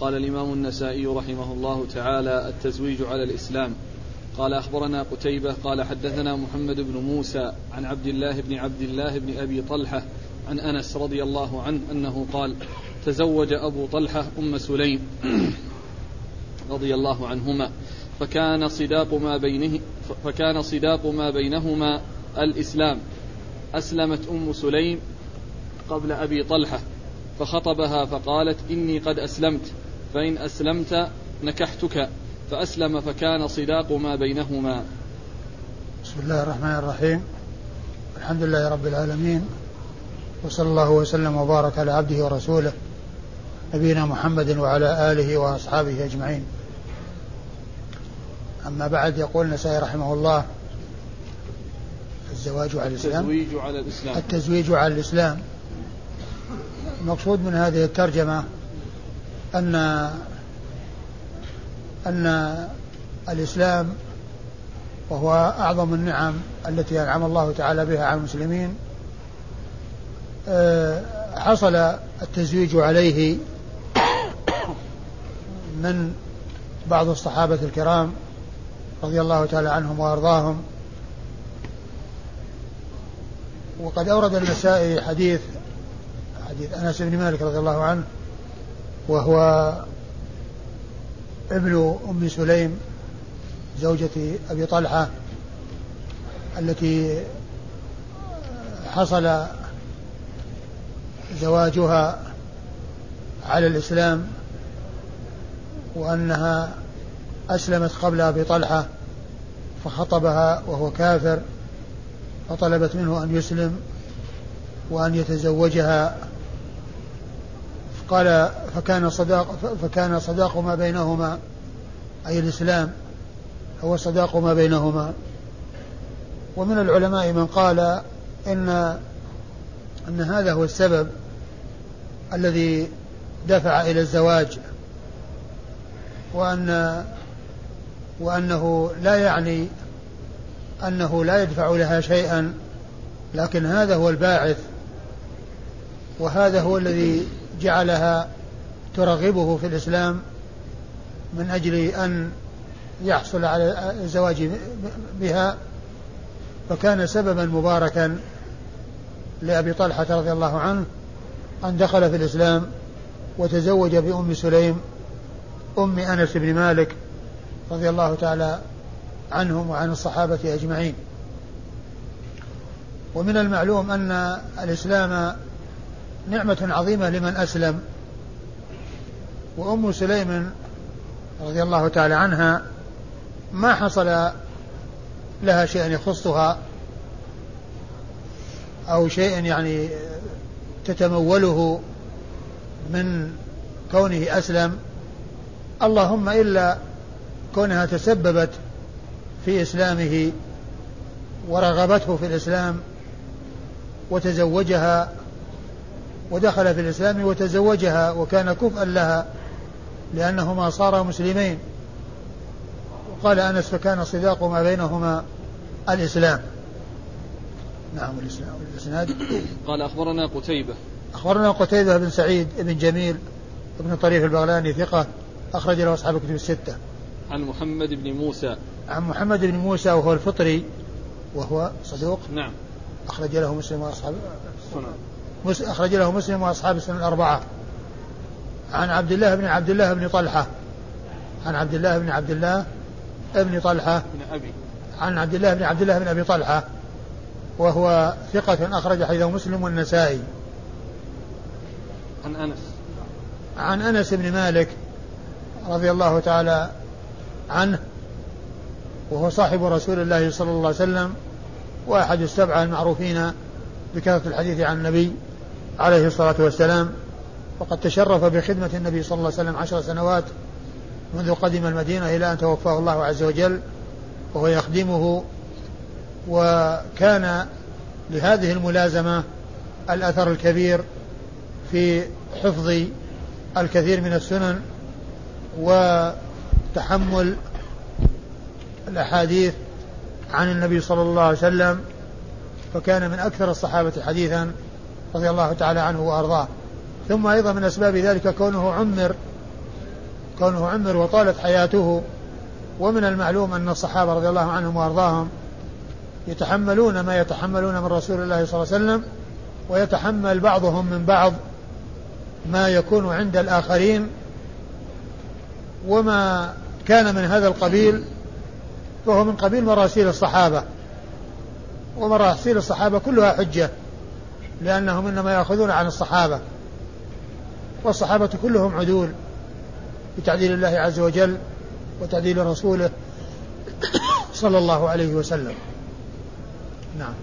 قال الإمام النسائي رحمه الله تعالى التزويج على الإسلام. قال أخبرنا قتيبة قال حدثنا محمد بن موسى عن عبد الله بن عبد الله بن أبي طلحة عن أنس رضي الله عنه أنه قال تزوج أبو طلحة أم سليم رضي الله عنهما فكان صداق ما بينه فكان صداق ما بينهما الإسلام. أسلمت أم سليم قبل أبي طلحة فخطبها فقالت إني قد أسلمت. فإن أسلمت نكحتك فأسلم فكان صداق ما بينهما. بسم الله الرحمن الرحيم. الحمد لله رب العالمين وصلى الله وسلم وبارك على عبده ورسوله نبينا محمد وعلى آله وأصحابه أجمعين. أما بعد يقول النسائي رحمه الله الزواج على الإسلام. التزويج على الإسلام. التزويج على الإسلام. المقصود من هذه الترجمة أن أن الإسلام وهو أعظم النعم التي أنعم الله تعالى بها على المسلمين آه، حصل التزويج عليه من بعض الصحابة الكرام رضي الله تعالى عنهم وأرضاهم. وقد أورد النسائي حديث حديث أنس بن مالك رضي الله عنه وهو ابن أم سليم زوجة أبي طلحة التي حصل زواجها على الإسلام وأنها أسلمت قبل أبي طلحة فخطبها وهو كافر فطلبت منه أن يسلم وأن يتزوجها قال فكان صداق فكان صداق ما بينهما أي الإسلام هو صداق ما بينهما. ومن العلماء من قال إن أن هذا هو السبب الذي دفع إلى الزواج وأن وأنه لا يعني أنه لا يدفع لها شيئا لكن هذا هو الباعث وهذا هو الذي جعلها ترغبه في الإسلام من أجل أن يحصل على الزواج بها فكان سببا مباركا لأبي طلحة رضي الله عنه أن دخل في الإسلام وتزوج بأم سليم أم أنس بن مالك رضي الله تعالى عنهم وعن الصحابة أجمعين. ومن المعلوم أن الإسلام نعمة عظيمة لمن أسلم. وأم سليم رضي الله تعالى عنها ما حصل لها شيء يخصها أو شيء يعني تتموله من كونه أسلم. اللهم إلا كونها تسببت في إسلامه ورغبته في الإسلام وتزوجها ودخل في الإسلام وتزوجها وكان كفءا لها لأنهما صارا مسلمين. وقال أنس فكان صداق ما بينهما الإسلام. نعم الإسلام الإسناد. قال أخبرنا قتيبة. أخبرنا قتيبة بن سعيد بن جميل بن طريف البغلاني ثقة أخرج له أصحاب الكتب الستة. عن محمد بن موسى. عن محمد بن موسى وهو الفطري وهو صدوق. نعم. أخرج له مسلم وأصحاب السنن أخرج له مسلم وأصحاب السنن الأربعة. عن عبد الله بن عبد الله بن طلحة. عن عبد الله بن عبد الله بن طلحة. عن عبد الله بن عبد الله بن أبي طلحة. وهو ثقة أخرج حديثه مسلم والنسائي. عن أنس. عن أنس بن مالك رضي الله تعالى عنه. وهو صاحب رسول الله صلى الله عليه وسلم. وأحد السبعة المعروفين بكثرة الحديث عن النبي. عليه الصلاة والسلام وقد تشرف بخدمة النبي صلى الله عليه وسلم عشر سنوات منذ قدم المدينة إلى أن توفاه الله عز وجل وهو يخدمه وكان لهذه الملازمة الأثر الكبير في حفظ الكثير من السنن وتحمل الأحاديث عن النبي صلى الله عليه وسلم فكان من أكثر الصحابة حديثا رضي الله تعالى عنه وأرضاه. ثم أيضا من أسباب ذلك كونه عمر كونه عمر وطالت حياته. ومن المعلوم أن الصحابة رضي الله عنهم وأرضاهم يتحملون ما يتحملون من رسول الله صلى الله عليه وسلم ويتحمل بعضهم من بعض ما يكون عند الآخرين. وما كان من هذا القبيل فهو من قبيل مراسيل الصحابة. ومراسيل الصحابة كلها حجة. لأنهم إنما يأخذون عن الصحابة والصحابة كلهم عدول بتعديل الله عز وجل وتعديل رسوله صلى الله عليه وسلم. نعم.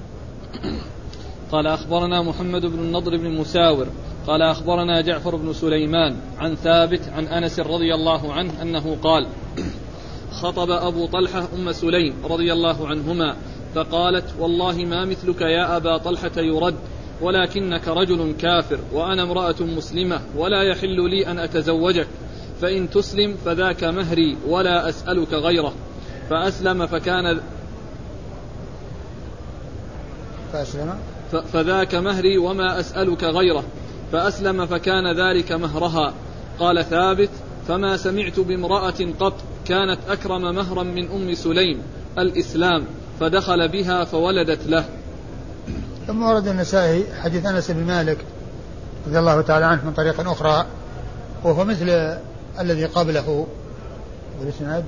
قال أخبرنا محمد بن النضر بن مساور قال أخبرنا جعفر بن سليمان عن ثابت عن أنس رضي الله عنه أنه قال خطب أبو طلحة أم سليم رضي الله عنهما فقالت والله ما مثلك يا أبا طلحة يرد ولكنك رجل كافر وأنا امرأة مسلمة ولا يحل لي أن أتزوجك فإن تسلم فذاك مهري ولا أسألك غيره. فأسلم فكان فأسلم؟ فذاك مهري وما أسألك غيره. فأسلم فكان ذلك مهرها. قال ثابت فما سمعت بامرأة قط كانت أكرم مهرا من أم سليم الإسلام فدخل بها فولدت له. ثم ورد النسائي حديث أنس بن مالك رضي الله تعالى عنه من طريق أخرى وهو مثل الذي قبله. والإسناد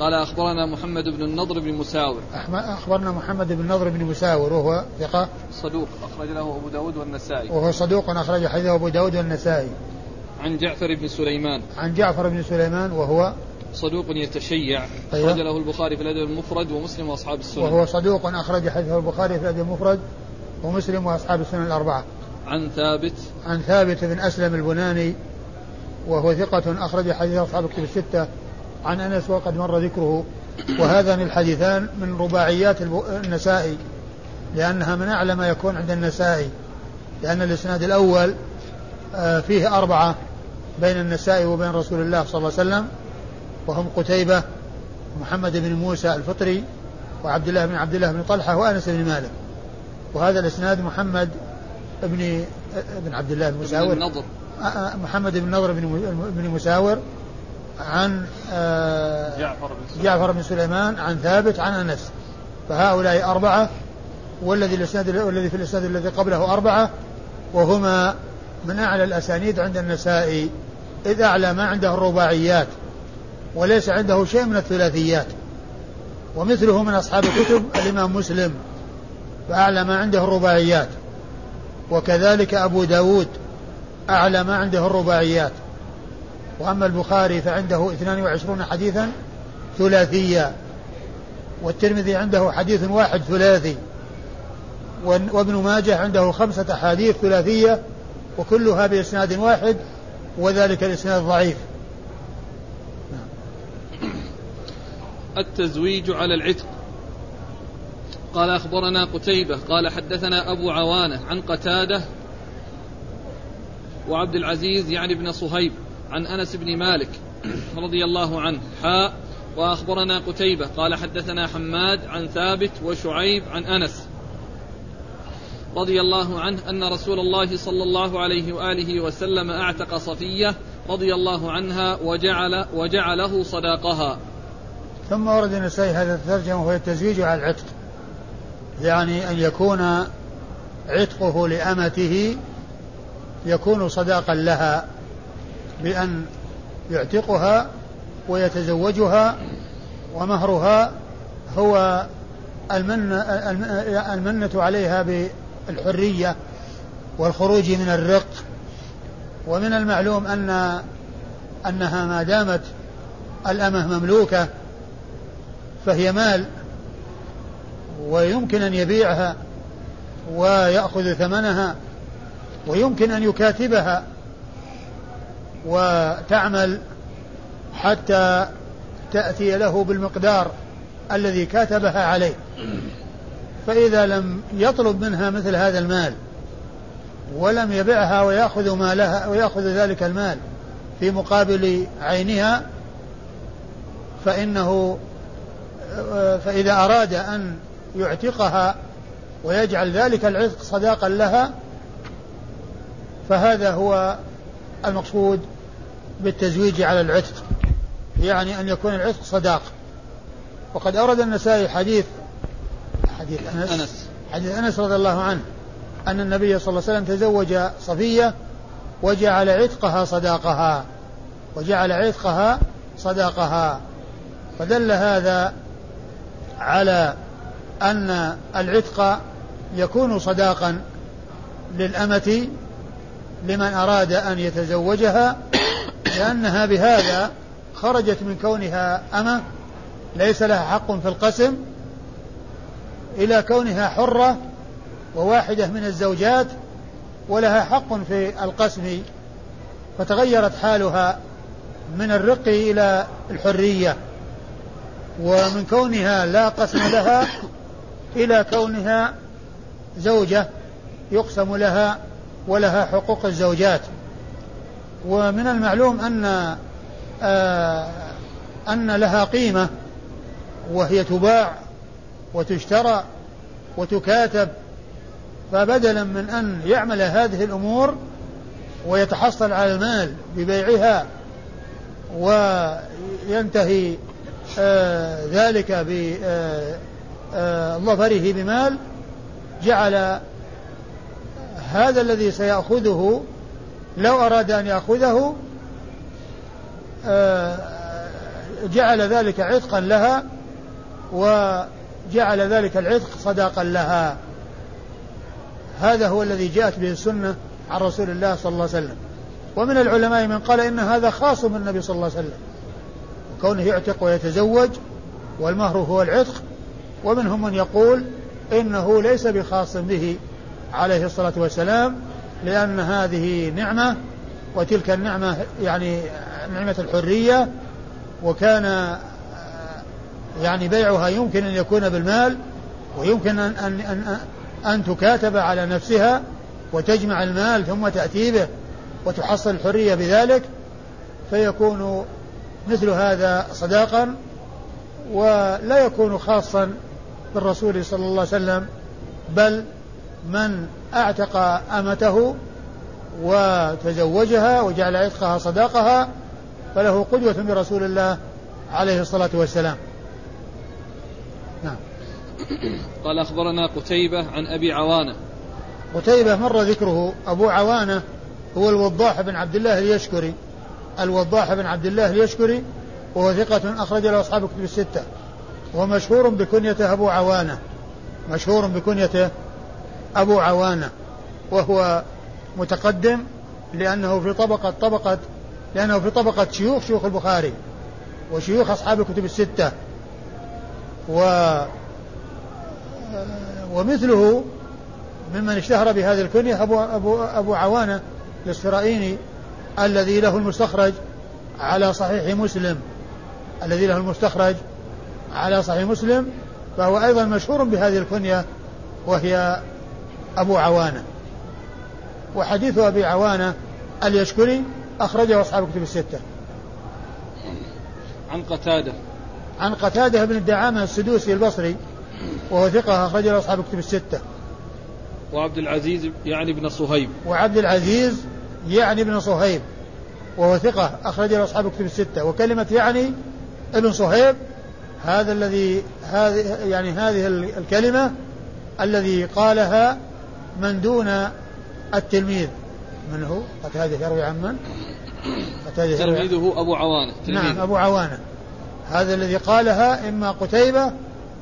قال أخبرنا محمد بن النضر بن مساور. أخبرنا محمد بن النضر بن مساور وهو ثقة. صدوق أخرج له أبو داود والنسائي. وهو صدوق أخرج حديثه أبو داود والنسائي. عن جعفر بن سليمان. عن جعفر بن سليمان وهو صدوق يتشيع. أيوة. أخرج له البخاري في الأدب المفرد ومسلم وأصحاب السنن. وهو صدوق أخرج حديثه البخاري في الأدب المفرد ومسلم وأصحاب السنن الأربعة. عن ثابت. عن ثابت بن أسلم البناني وهو ثقة أخرج حديث أصحاب الكتب الستة. عن أنس وقد مر ذكره. وهذان الحديثان من رباعيات النسائي لأنها من أعلى ما يكون عند النسائي لأن الإسناد الأول آه، فيه أربعة بين النسائي وبين رسول الله صلى الله عليه وسلم. وهم قتيبة محمد بن موسى الفطري وعبد الله بن عبد الله بن طلحة وأنس بن مالك. وهذا الإسناد محمد بن بن عبد الله المساور بن آه، آه، محمد بن النضر بن مساور عن آه، جعفر بن سليمان. جعفر بن سليمان عن ثابت عن أنس. فهؤلاء أربعة والذي الإسناد والذي في الإسناد الذي قبله أربعة وهما من أعلى الأسانيد عند النسائي إذ أعلى ما عنده الرباعيات. وليس عنده شيء من الثلاثيات. ومثله من أصحاب الكتب الإمام مسلم فأعلى ما عنده الرباعيات. وكذلك أبو داود أعلى ما عنده الرباعيات. وأما البخاري فعنده 22 حديثا ثلاثيا والترمذي عنده حديث واحد ثلاثي. وابن ماجه عنده خمسة أحاديث ثلاثية وكلها بإسناد واحد وذلك الإسناد ضعيف. التزويج على العتق قال أخبرنا قتيبة قال حدثنا أبو عوانة عن قتادة وعبد العزيز يعني ابن صهيب عن أنس بن مالك رضي الله عنه حاء وأخبرنا قتيبة قال حدثنا حماد عن ثابت وشعيب عن أنس رضي الله عنه أن رسول الله صلى الله عليه وآله وسلم أعتق صفية رضي الله عنها وجعل وجعله صداقها. ثم ورد النسائي هذا الترجمة وهو التزويج على العتق. يعني أن يكون عتقه لأمته يكون صداقا لها بأن يعتقها ويتزوجها ومهرها هو المن المنة عليها بالحرية والخروج من الرق ومن المعلوم أن أنها ما دامت الأمة مملوكة فهي مال ويمكن أن يبيعها ويأخذ ثمنها ويمكن أن يكاتبها وتعمل حتى تأتي له بالمقدار الذي كاتبها عليه. فإذا لم يطلب منها مثل هذا المال ولم يبعها ويأخذ مالها ويأخذ ذلك المال في مقابل عينها فإنه فإذا أراد أن يعتقها ويجعل ذلك العتق صداقا لها فهذا هو المقصود بالتزويج على العتق يعني أن يكون العتق صداق. وقد أورد النسائي حديث حديث أنس, أنس. حديث أنس رضي الله عنه أن النبي صلى الله عليه وسلم تزوج صفية وجعل عتقها صداقها وجعل عتقها صداقها فدل هذا على أن العتق يكون صداقا للأمة لمن أراد أن يتزوجها لأنها بهذا خرجت من كونها أمة ليس لها حق في القسم إلى كونها حرة وواحدة من الزوجات ولها حق في القسم فتغيرت حالها من الرق إلى الحرية. ومن كونها لا قسم لها إلى كونها زوجة يقسم لها ولها حقوق الزوجات. ومن المعلوم أن آه أن لها قيمة وهي تباع وتشترى وتكاتب فبدلا من أن يعمل هذه الأمور ويتحصل على المال ببيعها وينتهي ذلك بظفره آه، آه بمال جعل هذا الذي سيأخذه لو أراد أن يأخذه آه، جعل ذلك عتقا لها وجعل ذلك العتق صداقا لها. هذا هو الذي جاءت به السنة عن رسول الله صلى الله عليه وسلم. ومن العلماء من قال إن هذا خاص بالنبي صلى الله عليه وسلم. كونه يعتق ويتزوج والمهر هو العتق ومنهم من يقول إنه ليس بخاص به عليه الصلاة والسلام لأن هذه نعمة وتلك النعمة يعني نعمة الحرية وكان يعني بيعها يمكن أن يكون بالمال ويمكن أن, أن, أن, أن تكاتب على نفسها وتجمع المال ثم تأتي به وتحصل الحرية بذلك فيكون مثل هذا صداقا ولا يكون خاصا بالرسول صلى الله عليه وسلم بل من أعتق أمته وتزوجها وجعل عتقها صداقها فله قدوة برسول الله عليه الصلاة والسلام. نعم. قال أخبرنا قتيبة عن أبي عوانة. قتيبة مر ذكره أبو عوانة هو الوضاح بن عبد الله اليشكري. الوضاح بن عبد الله اليشكري وهو ثقة أخرج له أصحاب كتب الستة. ومشهور بكنيته أبو عوانة. مشهور بكنيته أبو عوانة. وهو متقدم لأنه في طبقة طبقة لأنه في طبقة شيوخ شيوخ البخاري وشيوخ أصحاب الكتب الستة. و ومثله ممن اشتهر بهذه الكنية أبو, أبو, أبو عوانة الإسرائيلي الذي له المستخرج على صحيح مسلم. الذي له المستخرج على صحيح مسلم فهو أيضا مشهور بهذه الكنية وهي أبو عوانة. وحديث أبي عوانة اليشكري أخرجه أصحاب الكتب الستة. عن قتادة. عن قتادة بن الدعامة السدوسي البصري وهو ثقة أخرجه أصحاب الكتب الستة. وعبد العزيز يعني ابن صهيب. وعبد العزيز يعني ابن صهيب. وهو ثقة أخرجه أصحاب الكتب الستة وكلمة يعني ابن صهيب هذا الذي هذه يعني هذه الكلمة الذي قالها من دون التلميذ من هو؟ قتادة يروي عن من؟ قتادة تلميذه أبو عوانة تلميذ. نعم أبو عوانة هذا الذي قالها إما قتيبة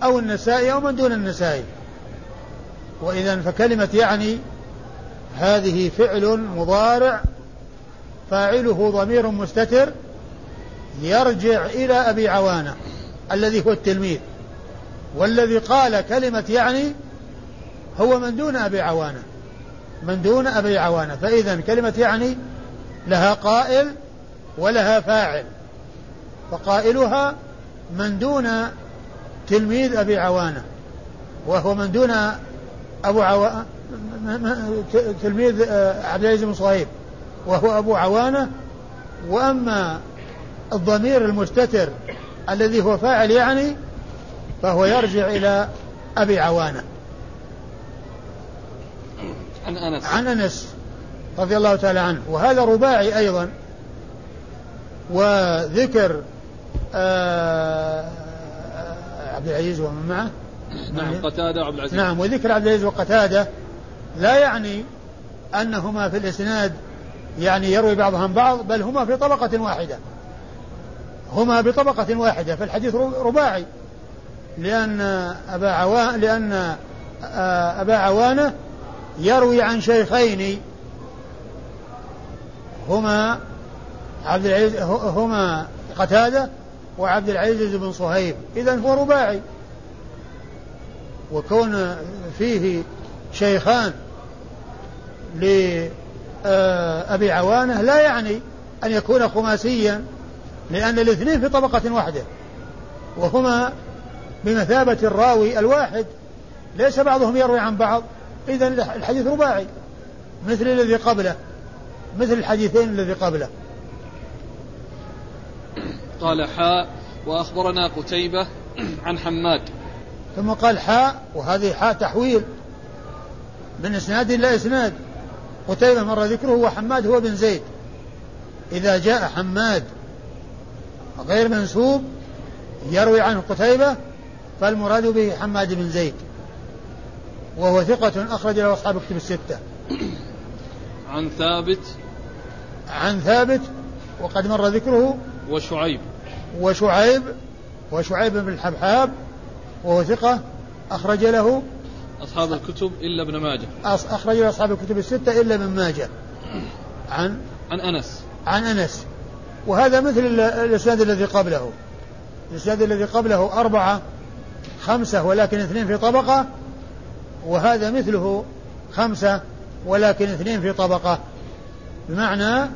أو النسائي أو من دون النسائي وإذا فكلمة يعني هذه فعل مضارع فاعله ضمير مستتر يرجع إلى أبي عوانة الذي هو التلميذ والذي قال كلمة يعني هو من دون أبي عوانة من دون أبي عوانة فإذا كلمة يعني لها قائل ولها فاعل فقائلها من دون تلميذ أبي عوانة وهو من دون أبو عو... تلميذ آه، عبد العزيز بن صهيب. وهو أبو عوانة. وأما الضمير المستتر الذي هو فاعل يعني فهو يرجع إلى أبي عوانة. عن أنس. عن أنس رضي الله تعالى عنه. وهذا رباعي أيضا. وذكر آه عبد العزيز ومن معه. نعم. قتادة وعبد العزيز. نعم وذكر عبد العزيز وقتادة. لا يعني أنهما في الإسناد يعني يروي بعضهم بعض بل هما في طبقة واحدة. هما بطبقة واحدة فالحديث رباعي. لأن أبا عوان لأن آه، أبا عوانة يروي عن شيخين. هما عبد العزيز هما قتادة وعبد العزيز بن صهيب. إذا هو رباعي. وكون فيه شيخان لأبي عوانة لا يعني أن يكون خماسيا لأن الاثنين في طبقة واحدة وهما بمثابة الراوي الواحد ليس بعضهم يروي عن بعض. إذا الحديث رباعي مثل الذي قبله مثل الحديثين الذي قبله. قال حاء وأخبرنا قتيبة عن حماد. ثم قال حاء وهذه حاء تحويل من إسناد إلى إسناد. قتيبة مر ذكره وحماد هو بن زيد. إذا جاء حماد غير منسوب يروي عنه قتيبة فالمراد به حماد بن زيد. وهو ثقة أخرج له أصحاب كتب الستة. عن ثابت. عن ثابت وقد مر ذكره وشعيب. وشعيب وشعيب بن الحبحاب وهو ثقة أخرج له أصحاب الكتب إلا ابن ماجه. أخرج له أصحاب الكتب الستة إلا ابن ماجه. عن؟ عن أنس. عن أنس. وهذا مثل الإسناد الذي قبله. الإسناد الذي قبله أربعة خمسة ولكن اثنين في طبقة وهذا مثله خمسة ولكن اثنين في طبقة. بمعنى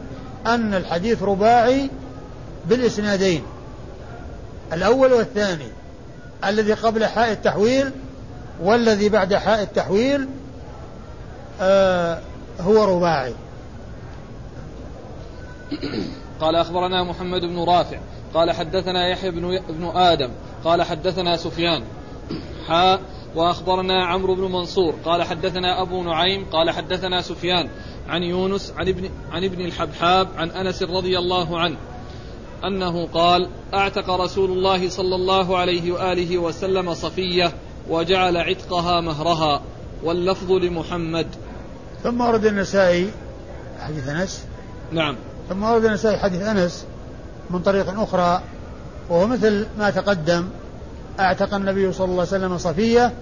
أن الحديث رباعي بالإسنادين. الأول والثاني. الذي قبل حاء التحويل والذي بعد حاء التحويل آه هو رباعي. قال أخبرنا محمد بن رافع قال حدثنا يحيى بن, بن آدم قال حدثنا سفيان حاء وأخبرنا عمرو بن منصور قال حدثنا أبو نعيم قال حدثنا سفيان عن يونس عن ابن, عن ابن الحبحاب عن أنس رضي الله عنه أنه قال أعتق رسول الله صلى الله عليه وآله وسلم صفية وجعل عتقها مهرها واللفظ لمحمد. ثم ورد النسائي حديث أنس. نعم. ثم ورد النسائي حديث أنس من طريق أخرى وهو مثل ما تقدم. أعتق النبي صلى الله عليه وسلم صفية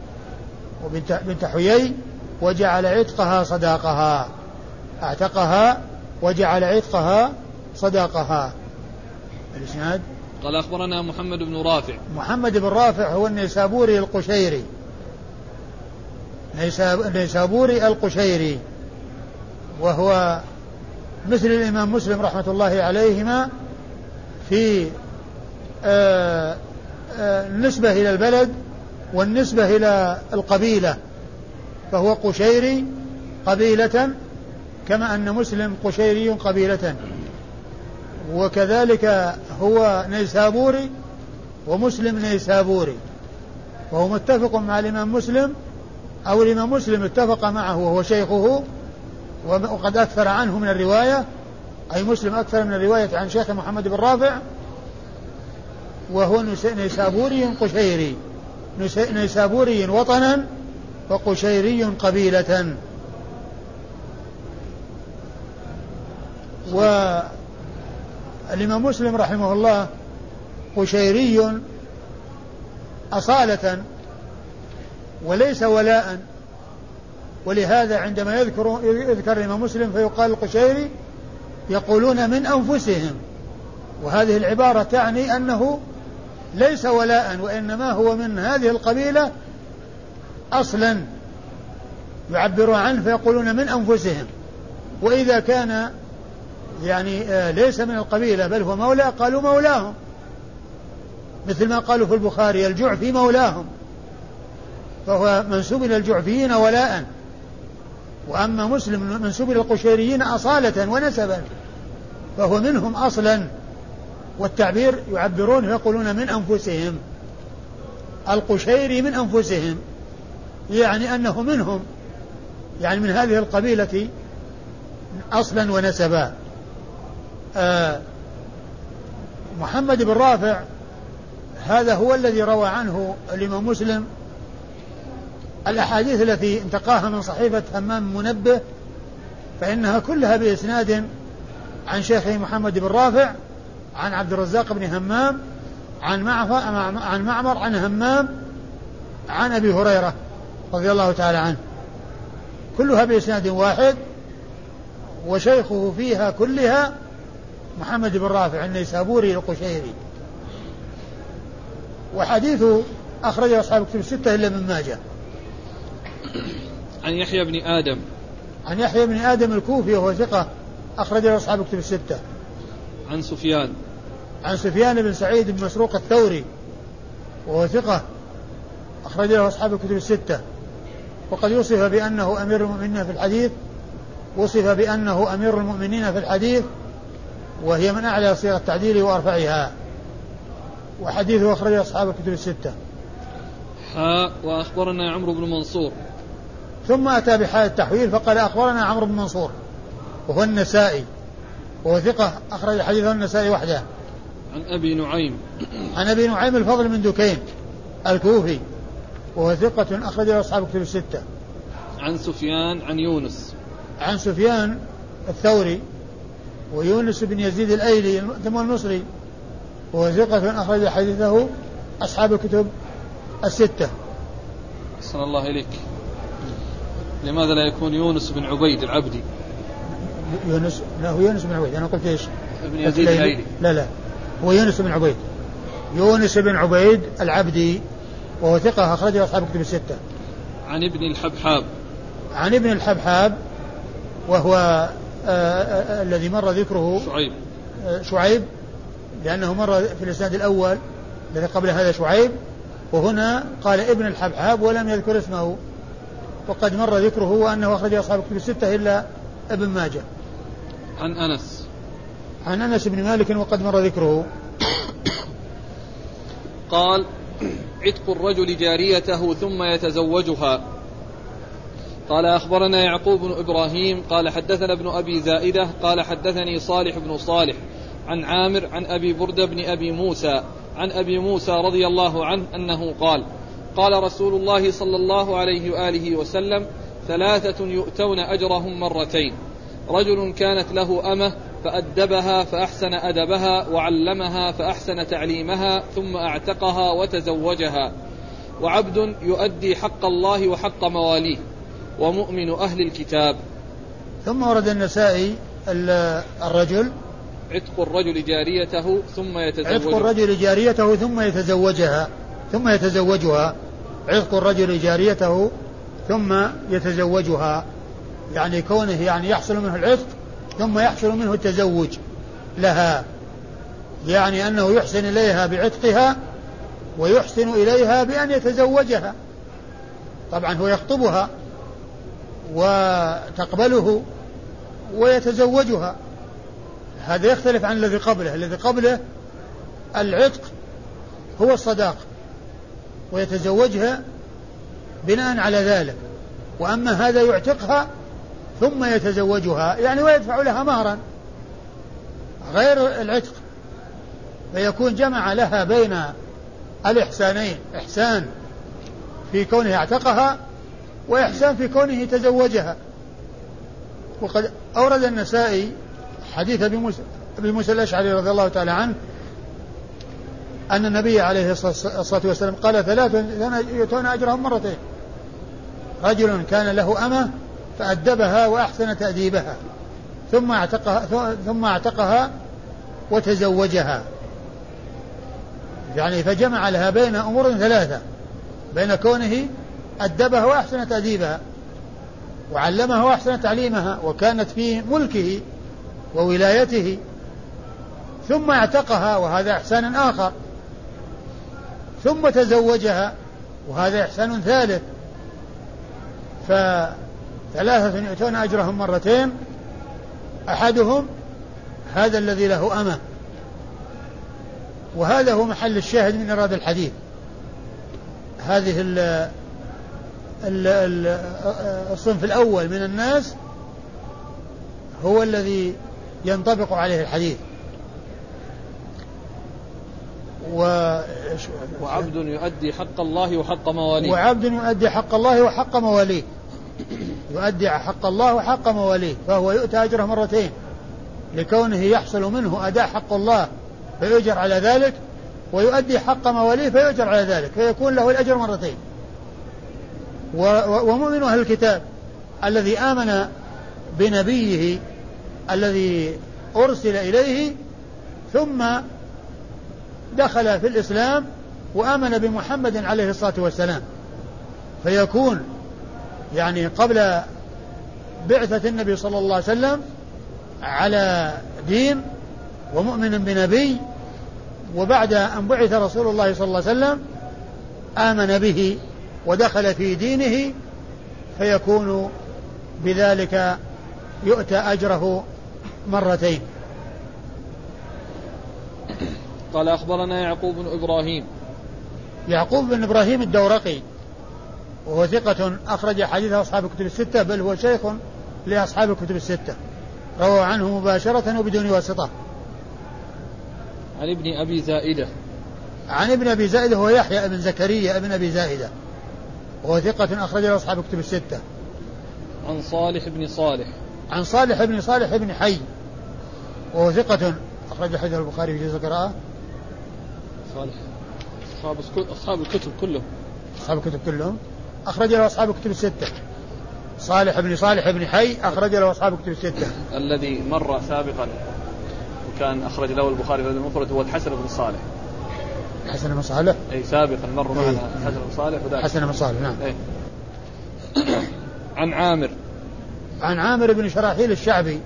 وبنت بنت حيي وجعل عتقها صداقها. أعتقها وجعل عتقها صداقها. الإسناد؟ قال أخبرنا محمد بن رافع. محمد بن رافع هو النيسابوري القشيري. النيسابوري القشيري. وهو مثل الإمام مسلم رحمة الله عليهما في آه النسبة إلى البلد والنسبة إلى القبيلة. فهو قشيري قبيلة كما أن مسلم قشيري قبيلة. وكذلك هو نيسابوري ومسلم نيسابوري وهو متفق مع الإمام مسلم أو الإمام مسلم اتفق معه وهو شيخه وقد أكثر عنه من الرواية أي مسلم أكثر من الرواية عن شيخ محمد بن رافع وهو نيسابوري قشيري. نيسابوري وطنا وقشيري قبيلة. والإمام مسلم رحمه الله قشيري أصالة وليس ولاء ولهذا عندما يذكر يذكر الإمام مسلم فيقال القشيري يقولون من أنفسهم. وهذه العبارة تعني أنه ليس ولاء وإنما هو من هذه القبيلة أصلا. يعبرون عنه فيقولون من أنفسهم. وإذا كان يعني آه، ليس من القبيلة بل هو مولى قالوا مولاهم. مثل ما قالوا في البخاري الجعفي مولاهم. فهو منسوب إلى الجعفيين ولاء. وأما مسلم منسوب إلى القشيريين أصالة ونسبا. فهو منهم أصلا. والتعبير يعبرون ويقولون من أنفسهم. القشيري من أنفسهم. يعني أنه منهم. يعني من هذه القبيلة أصلا ونسبا. محمد بن رافع هذا هو الذي روى عنه الإمام مسلم الأحاديث التي انتقاها من صحيفة همام منبه فإنها كلها بإسناد عن شيخه محمد بن رافع عن عبد الرزاق بن همام عن عن معمر عن همام عن أبي هريرة رضي الله تعالى عنه. كلها بإسناد واحد وشيخه فيها كلها محمد بن رافع النيسابوري القشيري. وحديثه أخرجه أصحاب كتب الستة إلا من ماجه. عن يحيى بن آدم. عن يحيى بن آدم الكوفي وهو ثقة أخرجه أصحاب كتب الستة. عن سفيان. عن سفيان بن سعيد بن مسروق الثوري وهو ثقة أخرج له أصحاب الكتب الستة. وقد وصف بأنه أمير المؤمنين في الحديث وصف بأنه أمير المؤمنين في الحديث وهي من أعلى صيغ التعديل وأرفعها. وحديثه أخرجه أصحاب الكتب الستة. حاء وأخبرنا عمرو بن منصور. ثم أتى بحال التحويل فقال أخبرنا عمرو بن منصور وهو النسائي. وهو ثقة أخرج حديثه النسائي وحده. عن أبي نعيم. عن أبي نعيم الفضل من دكين الكوفي وهو ثقة أخرج له أصحاب الكتب الستة. عن سفيان عن يونس. عن سفيان الثوري ويونس بن يزيد الأيلي ثم المصري وهو ثقة أخرج حديثه أصحاب الكتب الستة. أحسن الله إليك. لماذا لا يكون يونس بن عبيد العبدي؟ يونس؟ لا هو يونس بن عبيد. أنا قلت إيش؟ ابن يزيد الأيلي. لا لا. هو يونس بن عبيد. يونس بن عبيد العبدي وهو ثقة أخرجه أصحاب الكتب الستة. عن ابن الحبحاب. عن ابن الحبحاب وهو الذي مر ذكره شعيب. آه، شعيب لأنه مر في الإسناد الأول الذي قبل هذا شعيب وهنا قال ابن الحبحاب ولم يذكر اسمه. وقد مر ذكره وأنه أخرج أصحاب الكتب الستة إلا ابن ماجه. عن أنس. عن أنس بن مالك وقد مر ذكره. قال عتق الرجل جاريته ثم يتزوجها. قال أخبرنا يعقوب بن إبراهيم قال حدثنا ابن أبي زائدة قال حدثني صالح بن صالح عن عامر عن أبي بردة بن أبي موسى عن أبي موسى رضي الله عنه أنه قال قال رسول الله صلى الله عليه وآله وسلم ثلاثة يؤتون أجرهم مرتين رجل كانت له أمة فأدبها فأحسن أدبها وعلمها فأحسن تعليمها ثم أعتقها وتزوجها وعبد يؤدي حق الله وحق مواليه ومؤمن أهل الكتاب. ثم ورد النسائي الرجل عتق الرجل جاريته ثم يتزوجها عتق الرجل جاريته ثم يتزوجها ثم يتزوجها. عتق الرجل جاريته ثم يتزوجها. يعني كونه يعني يحصل منه العتق ثم يحصل منه التزوج لها. يعني أنه يحسن إليها بعتقها ويحسن إليها بأن يتزوجها. طبعا هو يخطبها. وتقبله ويتزوجها. هذا يختلف عن الذي قبله. الذي قبله العتق هو الصداق ويتزوجها بناء على ذلك. وأما هذا يعتقها ثم يتزوجها يعني ويدفع لها مهرا غير العتق. فيكون جمع لها بين الإحسانين إحسان في كونه اعتقها وإحسان في كونه تزوجها. وقد أورد النسائي حديث أبي موسى أبي موسى الأشعري رضي الله تعالى عنه أن النبي عليه الصلاة والسلام قال ثلاثة يؤتون أجرهم مرتين. رجل كان له أمة فأدبها وأحسن تأديبها ثم اعتقها ثم اعتقها وتزوجها. يعني فجمع لها بين أمور ثلاثة بين كونه أدبها وأحسن تأديبها وعلمها وأحسن تعليمها وكانت في ملكه وولايته ثم اعتقها وهذا إحسان آخر ثم تزوجها وهذا إحسان ثالث. فثلاثة يؤتون أجرهم مرتين أحدهم هذا الذي له أمة. وهذا هو محل الشاهد من إرادة الحديث. هذه الصنف الأول من الناس هو الذي ينطبق عليه الحديث. و وعبد يؤدي حق الله وحق مواليه. وعبد يؤدي حق الله وحق مواليه. يؤدي حق الله وحق مواليه فهو يؤتى أجره مرتين. لكونه يحصل منه أداء حق الله فيؤجر على ذلك ويؤدي حق مواليه فيؤجر على ذلك فيكون له الأجر مرتين. ومؤمن أهل الكتاب الذي آمن بنبيه الذي أرسل إليه ثم دخل في الإسلام وآمن بمحمد عليه الصلاة والسلام. فيكون يعني قبل بعثة النبي صلى الله عليه وسلم على دين ومؤمن بنبي وبعد أن بعث رسول الله صلى الله عليه وسلم آمن به ودخل في دينه فيكون بذلك يؤتى أجره مرتين. قال أخبرنا يعقوب بن إبراهيم. يعقوب بن إبراهيم الدورقي وهو ثقة أخرج حديثه أصحاب الكتب الستة بل هو شيخ لأصحاب الكتب الستة. روى عنه مباشرة وبدون واسطة. عن ابن أبي زائدة. عن ابن أبي زائدة هو يحيى بن زكريا ابن أبي زائدة. وهو ثقة أخرج له أصحاب الكتب الستة. عن صالح بن صالح. عن صالح بن صالح بن حي. وهو ثقة أخرج حديث البخاري في جزء القراءة. صالح. أصحاب أصحاب الكتب كلهم. أصحاب الكتب كلهم. أخرج له أصحاب الكتب الستة. صالح بن صالح بن حي أخرج له أصحاب الكتب الستة. الذي مر سابقا وكان أخرج له البخاري في المفرد هو الحسن بن صالح. حسن بن صالح أي سابقا مر معنا إيه. الحسن بن صالح وذاك. حسن بن صالح نعم. أي. عن عامر. عن عامر بن شراحيل الشعبي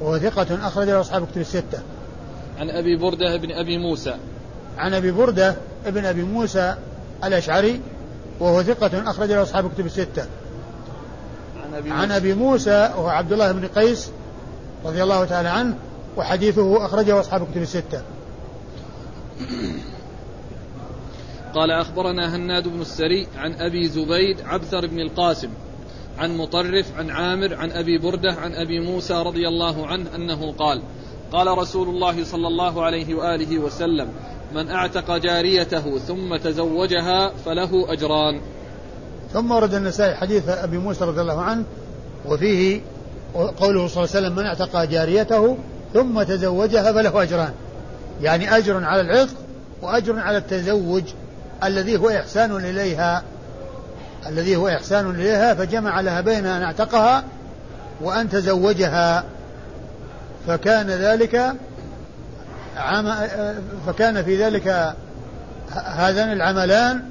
وهو ثقة أخرج له أصحاب الكتب الستة. عن أبي بردة بن أبي موسى. عن أبي بردة بن أبي موسى الأشعري وهو ثقة أخرج له أصحاب الكتب الستة. عن أبي, عن أبي موسى وهو عبد الله بن قيس رضي الله تعالى عنه وحديثه أخرجه أصحاب الكتب الستة. قال أخبرنا هناد بن السري عن أبي زبيد عبثر بن القاسم عن مطرف عن عامر عن أبي بردة عن أبي موسى رضي الله عنه أنه قال قال رسول الله صلى الله عليه وآله وسلم من أعتق جاريته ثم تزوجها فله أجران. ثم ورد النسائي حديث أبي موسى رضي الله عنه وفيه قوله صلى الله عليه وسلم من أعتق جاريته ثم تزوجها فله أجران. يعني أجر على العتق وأجر على التزوج. الذي هو إحسان إليها الذي هو إحسان إليها فجمع لها بين أن اعتقها وأن تزوجها. فكان ذلك عم فكان في ذلك هذان العملان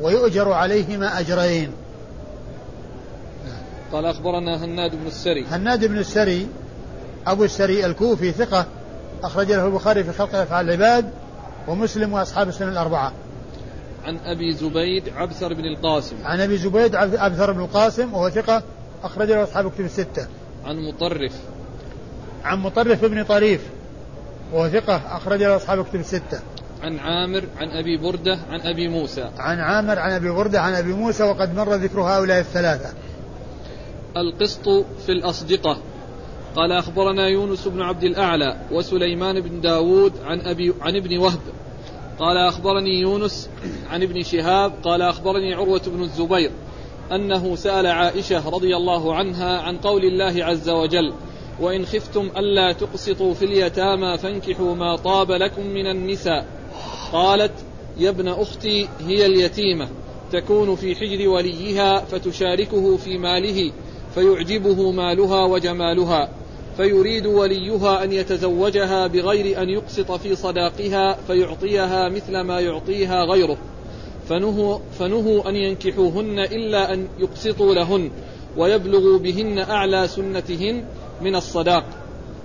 ويؤجر عليهما أجرين. قال أخبرنا هناد بن السري. هناد بن السري أبو السري الكوفي ثقة أخرج له البخاري في خلق أفعال العباد ومسلم وأصحاب السنة الأربعة. عن أبي زبيد عبثر بن القاسم. عن أبي زبيد عبثر بن القاسم وهو ثقة أخرج له أصحاب كتب الستة. عن مطرف. عن مطرف بن طريف وهو ثقة أخرج له أصحاب كتب الستة. عن عامر عن أبي بردة عن أبي موسى. عن عامر عن أبي بردة عن أبي موسى وقد مر ذكر هؤلاء الثلاثة. القسط في الأصدقة. قال أخبرنا يونس بن عبد الأعلى وسليمان بن داود عن, أبي عن ابن وهب. قال أخبرني يونس عن ابن شهاب قال أخبرني عروة بن الزبير أنه سأل عائشة رضي الله عنها عن قول الله عز وجل وإن خفتم ألا تقسطوا في اليتامى فانكحوا ما طاب لكم من النساء قالت يا ابن أختي هي اليتيمة تكون في حجر وليها فتشاركه في ماله فيعجبه مالها وجمالها فيريد وليها أن يتزوجها بغير أن يقسط في صداقها فيعطيها مثل ما يعطيها غيره. فنهوا, فنهوا أن ينكحوهن إلا أن يقسطوا لهن ويبلغوا بهن أعلى سنتهن من الصداق.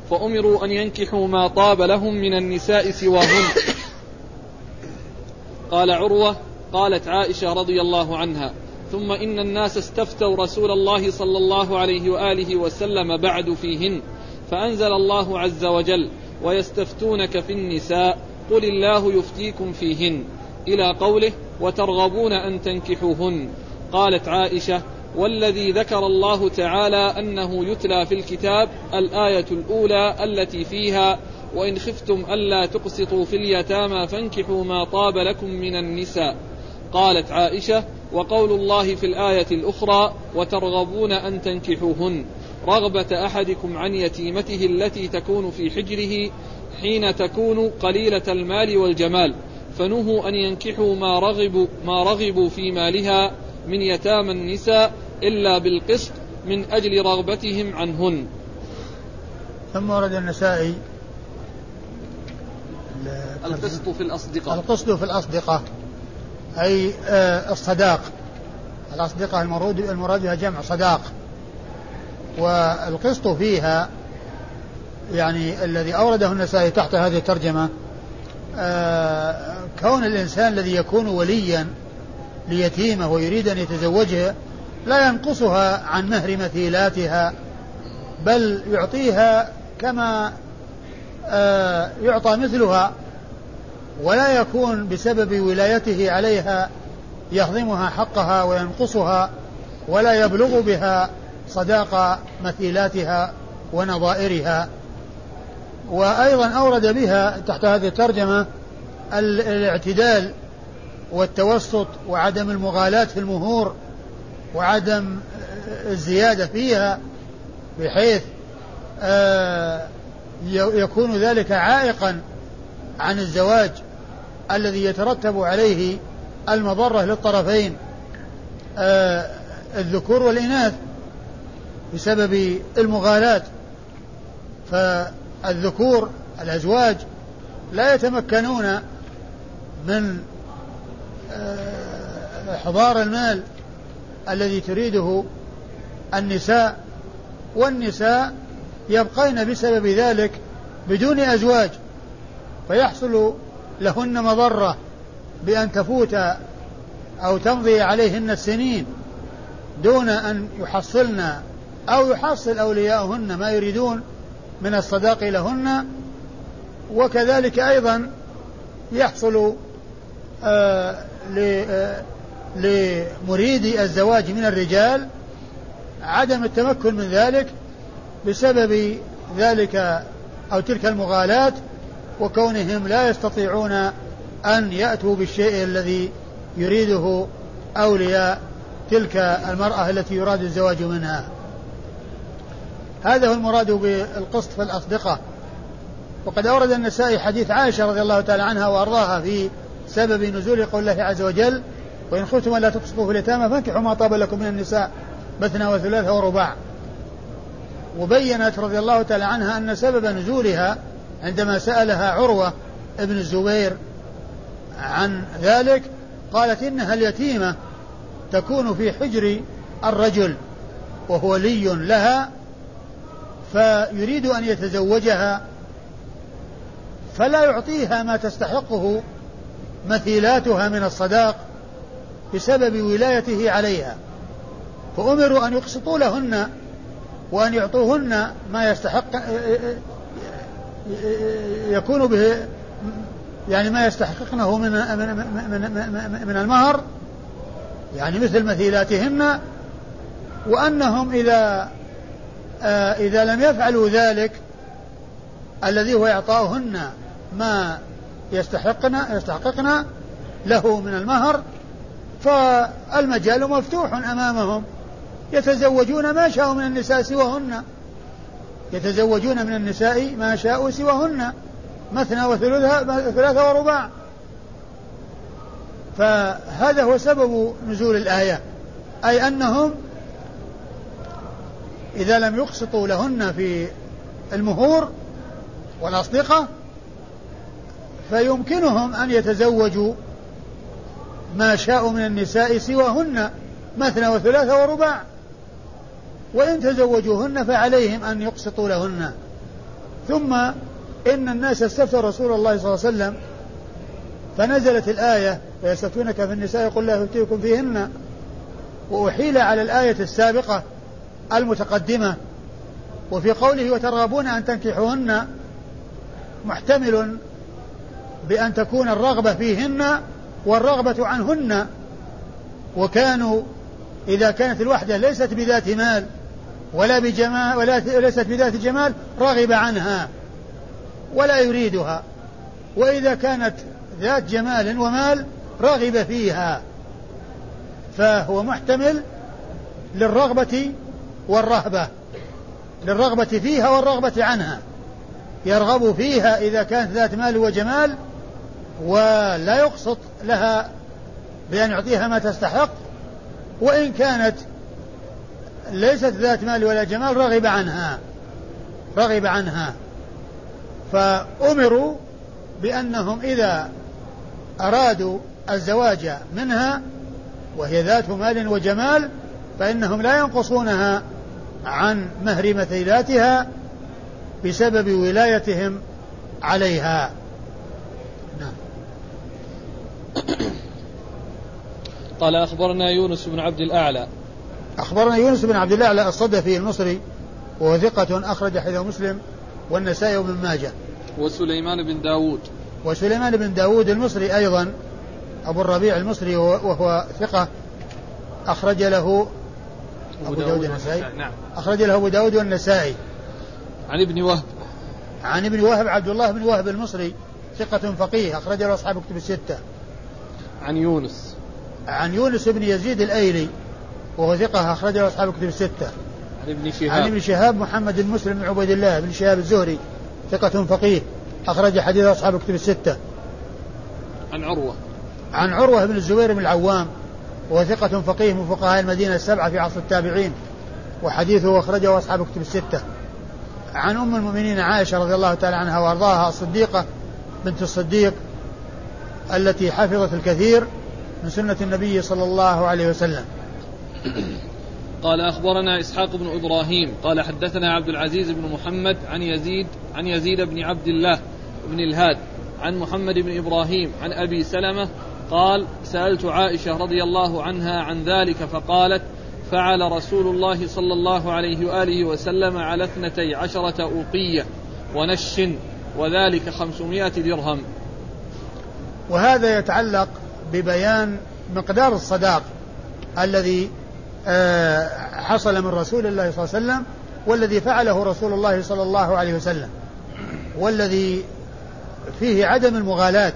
فأمروا أن ينكحوا ما طاب لهم من النساء سواهن. قال عروة قالت عائشة رضي الله عنها ثم إن الناس استفتوا رسول الله صلى الله عليه وآله وسلم بعد فيهن. فأنزل الله عز وجل ويستفتونك في النساء قل الله يفتيكم فيهن إلى قوله وترغبون أن تنكحوهن قالت عائشة والذي ذكر الله تعالى أنه يتلى في الكتاب الآية الأولى التي فيها وإن خفتم ألا تقسطوا في اليتامى فانكحوا ما طاب لكم من النساء قالت عائشة وقول الله في الآية الأخرى وترغبون أن تنكحوهن رغبة أحدكم عن يتيمته التي تكون في حجره حين تكون قليلة المال والجمال فنهوا أن ينكحوا ما رغبوا ما رغبوا في مالها من يتامى النساء إلا بالقسط من أجل رغبتهم عنهن. ثم ورد النسائي القسط في الأصدقاء. القسط في الأصدقاء أي آه، الصداق. الأصدقاء المراد المراد بها جمع صداق. والقسط فيها يعني الذي أورده النسائي تحت هذه الترجمة آه، كون الإنسان الذي يكون وليا ليتيمة ويريد أن يتزوجها لا ينقصها عن مهر مثيلاتها بل يعطيها كما آه، يعطى مثلها ولا يكون بسبب ولايته عليها يهضمها حقها وينقصها ولا يبلغ بها صداق مثيلاتها ونظائرها. وأيضا أورد بها تحت هذه الترجمة الاعتدال والتوسط وعدم المغالاة في المهور وعدم الزيادة فيها بحيث آه، يكون ذلك عائقا عن الزواج الذي يترتب عليه المضرة للطرفين. آه، الذكور والإناث بسبب المغالاة. فالذكور الأزواج لا يتمكنون من آه، إحضار المال الذي تريده النساء والنساء يبقين بسبب ذلك بدون أزواج. فيحصل لهن مضرة بأن تفوت أو تمضي عليهن السنين دون أن يحصلن أو يحصل أولياؤهن ما يريدون من الصداق لهن وكذلك أيضا يحصل آه آه لمريد الزواج من الرجال عدم التمكن من ذلك بسبب ذلك أو تلك المغالاة وكونهم لا يستطيعون أن يأتوا بالشيء الذي يريده أولياء تلك المرأة التي يراد الزواج منها. هذا هو المراد بالقسط في الأصدقاء وقد أورد النسائي حديث عائشة رضي الله تعالى عنها وأرضاها في سبب نزول قول الله عز وجل وإن خفتم ألا تقسطوا في اليتامى فانكحوا ما طاب لكم من النساء مثنى وثلاثة ورباع. وبينت رضي الله تعالى عنها أن سبب نزولها عندما سألها عروة ابن الزبير عن ذلك قالت إنها اليتيمة تكون في حجر الرجل وهو لي لها فيريد أن يتزوجها فلا يعطيها ما تستحقه مثيلاتها من الصداق بسبب ولايته عليها. فأمروا أن يقسطوا لهن وأن يعطوهن ما يستحق يكون به يعني ما يستحققنه من من من, من المهر يعني مثل مثيلاتهن وأنهم إذا آه، إذا لم يفعلوا ذلك الذي هو إعطاؤهن ما يستحقن يستحققن له من المهر فالمجال مفتوح أمامهم. يتزوجون ما شاءوا من النساء سواهن. يتزوجون من النساء ما شاءوا سواهن مثنى وثلاثة ورباع. فهذا هو سبب نزول الآية. أي أنهم إذا لم يقسطوا لهن في المهور والأصدقة فيمكنهم أن يتزوجوا ما شاءوا من النساء سواهن مثنى وثلاثة ورباع. وإن تزوجوهن فعليهم أن يقسطوا لهن. ثم إن الناس استفتوا رسول الله صلى الله عليه وسلم فنزلت الآية ويستفتونك في النساء يقول لا يفتيكم فيهن. وأحيل على الآية السابقة المتقدمة. وفي قوله وترغبون أن تنكحوهن محتمل بأن تكون الرغبة فيهن والرغبة عنهن. وكانوا إذا كانت الوحدة ليست بذات مال ولا بجمال ولا ليست بذات جمال رغب عنها ولا يريدها. وإذا كانت ذات جمال ومال رغب فيها. فهو محتمل للرغبة والرهبة للرغبة فيها والرغبة عنها. يرغب فيها إذا كانت ذات مال وجمال ولا يقسط لها بأن يعطيها ما تستحق. وإن كانت ليست ذات مال ولا جمال رغب عنها رغب عنها. فأمروا بأنهم إذا أرادوا الزواج منها وهي ذات مال وجمال فإنهم لا ينقصونها. عن مهر مثيلاتها بسبب ولايتهم عليها. نعم. قال أخبرنا يونس بن عبد الأعلى. أخبرنا يونس بن عبد الأعلى الصدفي المصري وهو ثقة أخرج حديث مسلم والنسائي وابن ماجه. وسليمان بن داود. وسليمان بن داود المصري أيضا أبو الربيع المصري وهو ثقة أخرج له أبو, داود النسائي؟ نعم. أخرج له أبو داود والنسائي عن ابن وهب. عن ابن وهب عبد الله بن وهب المصري ثقة فقيه أخرج له أصحاب كتب الستة. عن يونس. عن يونس بن يزيد الأيلي وهو ثقة أخرج له أصحاب كتب الستة. عن ابن شهاب. عن ابن شهاب محمد بن مسلم بن عبيد الله بن شهاب الزهري ثقة فقيه أخرج حديث أصحاب كتب الستة. عن عروة. عن عروة بن الزبير بن العوام وهو ثقة فقيه من فقهاء المدينة السبعة في عصر التابعين وحديثه أخرجه أصحاب كتب الستة. عن أم المؤمنين عائشة رضي الله تعالى عنها وأرضاها الصديقة بنت الصديق التي حفظت الكثير من سنة النبي صلى الله عليه وسلم. قال أخبرنا إسحاق بن إبراهيم قال حدثنا عبد العزيز بن محمد عن يزيد عن يزيد بن عبد الله بن الهاد عن محمد بن إبراهيم عن أبي سلمة قال سألت عائشة رضي الله عنها عن ذلك فقالت فعل رسول الله صلى الله عليه وآله وسلم على اثنتي عشرة أوقية ونش وذلك خمسمائة درهم. وهذا يتعلق ببيان مقدار الصداق الذي آه، حصل من رسول الله صلى الله عليه وسلم والذي فعله رسول الله صلى الله عليه وسلم والذي فيه عدم المغالاة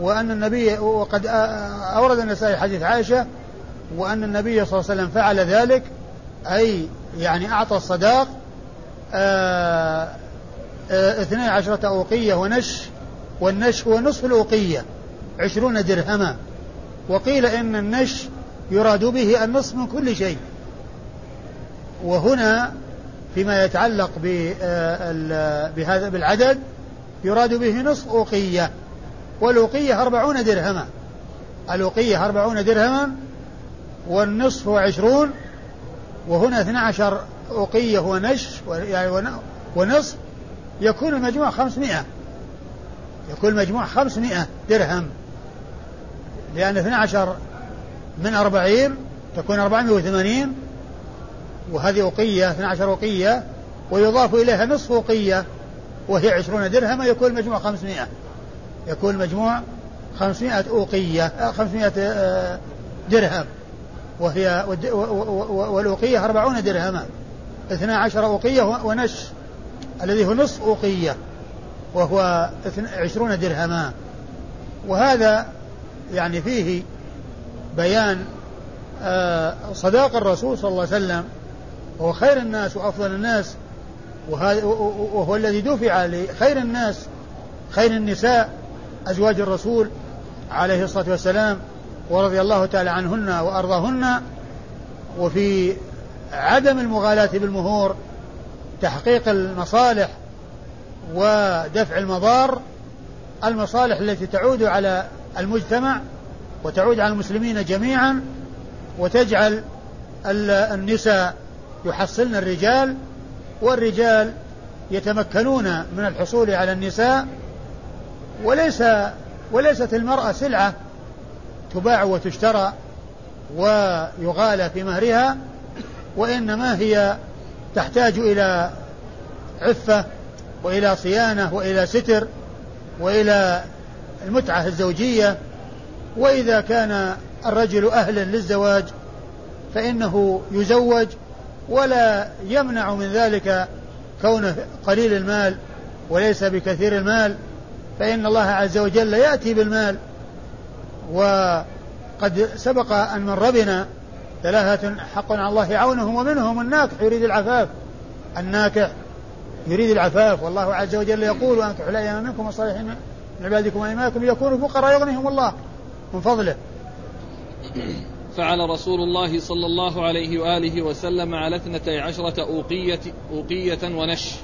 وأن النبي وقد أورد النسائي حديث عائشة وأن النبي صلى الله عليه وسلم فعل ذلك أي يعني أعطى الصداق آه، آه، اثني عشرة أوقية ونش والنش هو نصف الأوقية عشرون درهما. وقيل إن النش يراد به النصف من كل شيء. وهنا فيما يتعلق آه، بهذا بالعدد يراد به نصف أوقية. والأوقية أربعون درهما. الأوقية أربعون درهما والنصف عشرون وهنا اثنى عشر أوقية ونش يعني ونصف يكون المجموع خمسمائة. يكون المجموع خمسمائة درهم. لأن اثنى عشر من أربعين تكون أربعمائة وثمانين وهذه أوقية اثنى عشر أوقية ويضاف إليها نصف أوقية وهي عشرون درهما يكون المجموع خمسمائة. يكون المجموع خمسمائة أوقية خمسمائة آه، درهم. وهي والأوقية أربعون درهما. اثنا عشر أوقية ونش. الذي هو نصف أوقية. وهو عشرون درهما. وهذا يعني فيه بيان آه، صداق الرسول صلى الله عليه وسلم. وهو خير الناس وأفضل الناس. وهو الذي دفع لخير الناس خير النساء. أزواج الرسول عليه الصلاة والسلام ورضي الله تعالى عنهن وأرضاهن وفي عدم المغالاة بالمهور تحقيق المصالح ودفع المضار المصالح التي تعود على المجتمع وتعود على المسلمين جميعا وتجعل النساء يحصلن الرجال والرجال يتمكنون من الحصول على النساء وليس وليست المرأة سلعة تباع وتشترى ويغالى في مهرها وإنما هي تحتاج إلى عفة وإلى صيانة وإلى ستر وإلى المتعة الزوجية. وإذا كان الرجل أهلا للزواج فإنه يزوج ولا يمنع من ذلك كونه قليل المال وليس بكثير المال. فإن الله عز وجل يأتي بالمال. وقد سبق أن مر بنا ثلاثة حق على الله عونهم ومنهم الناكح يريد العفاف. الناكح يريد العفاف. والله عز وجل يقول وأنكحوا الأيام منكم والصالحين من عبادكم وإماكم يكونوا فقراء يغنيهم الله من فضله. فعل رسول الله صلى الله عليه وآله وسلم على اثنتي عشرة أوقية, أوقية ونش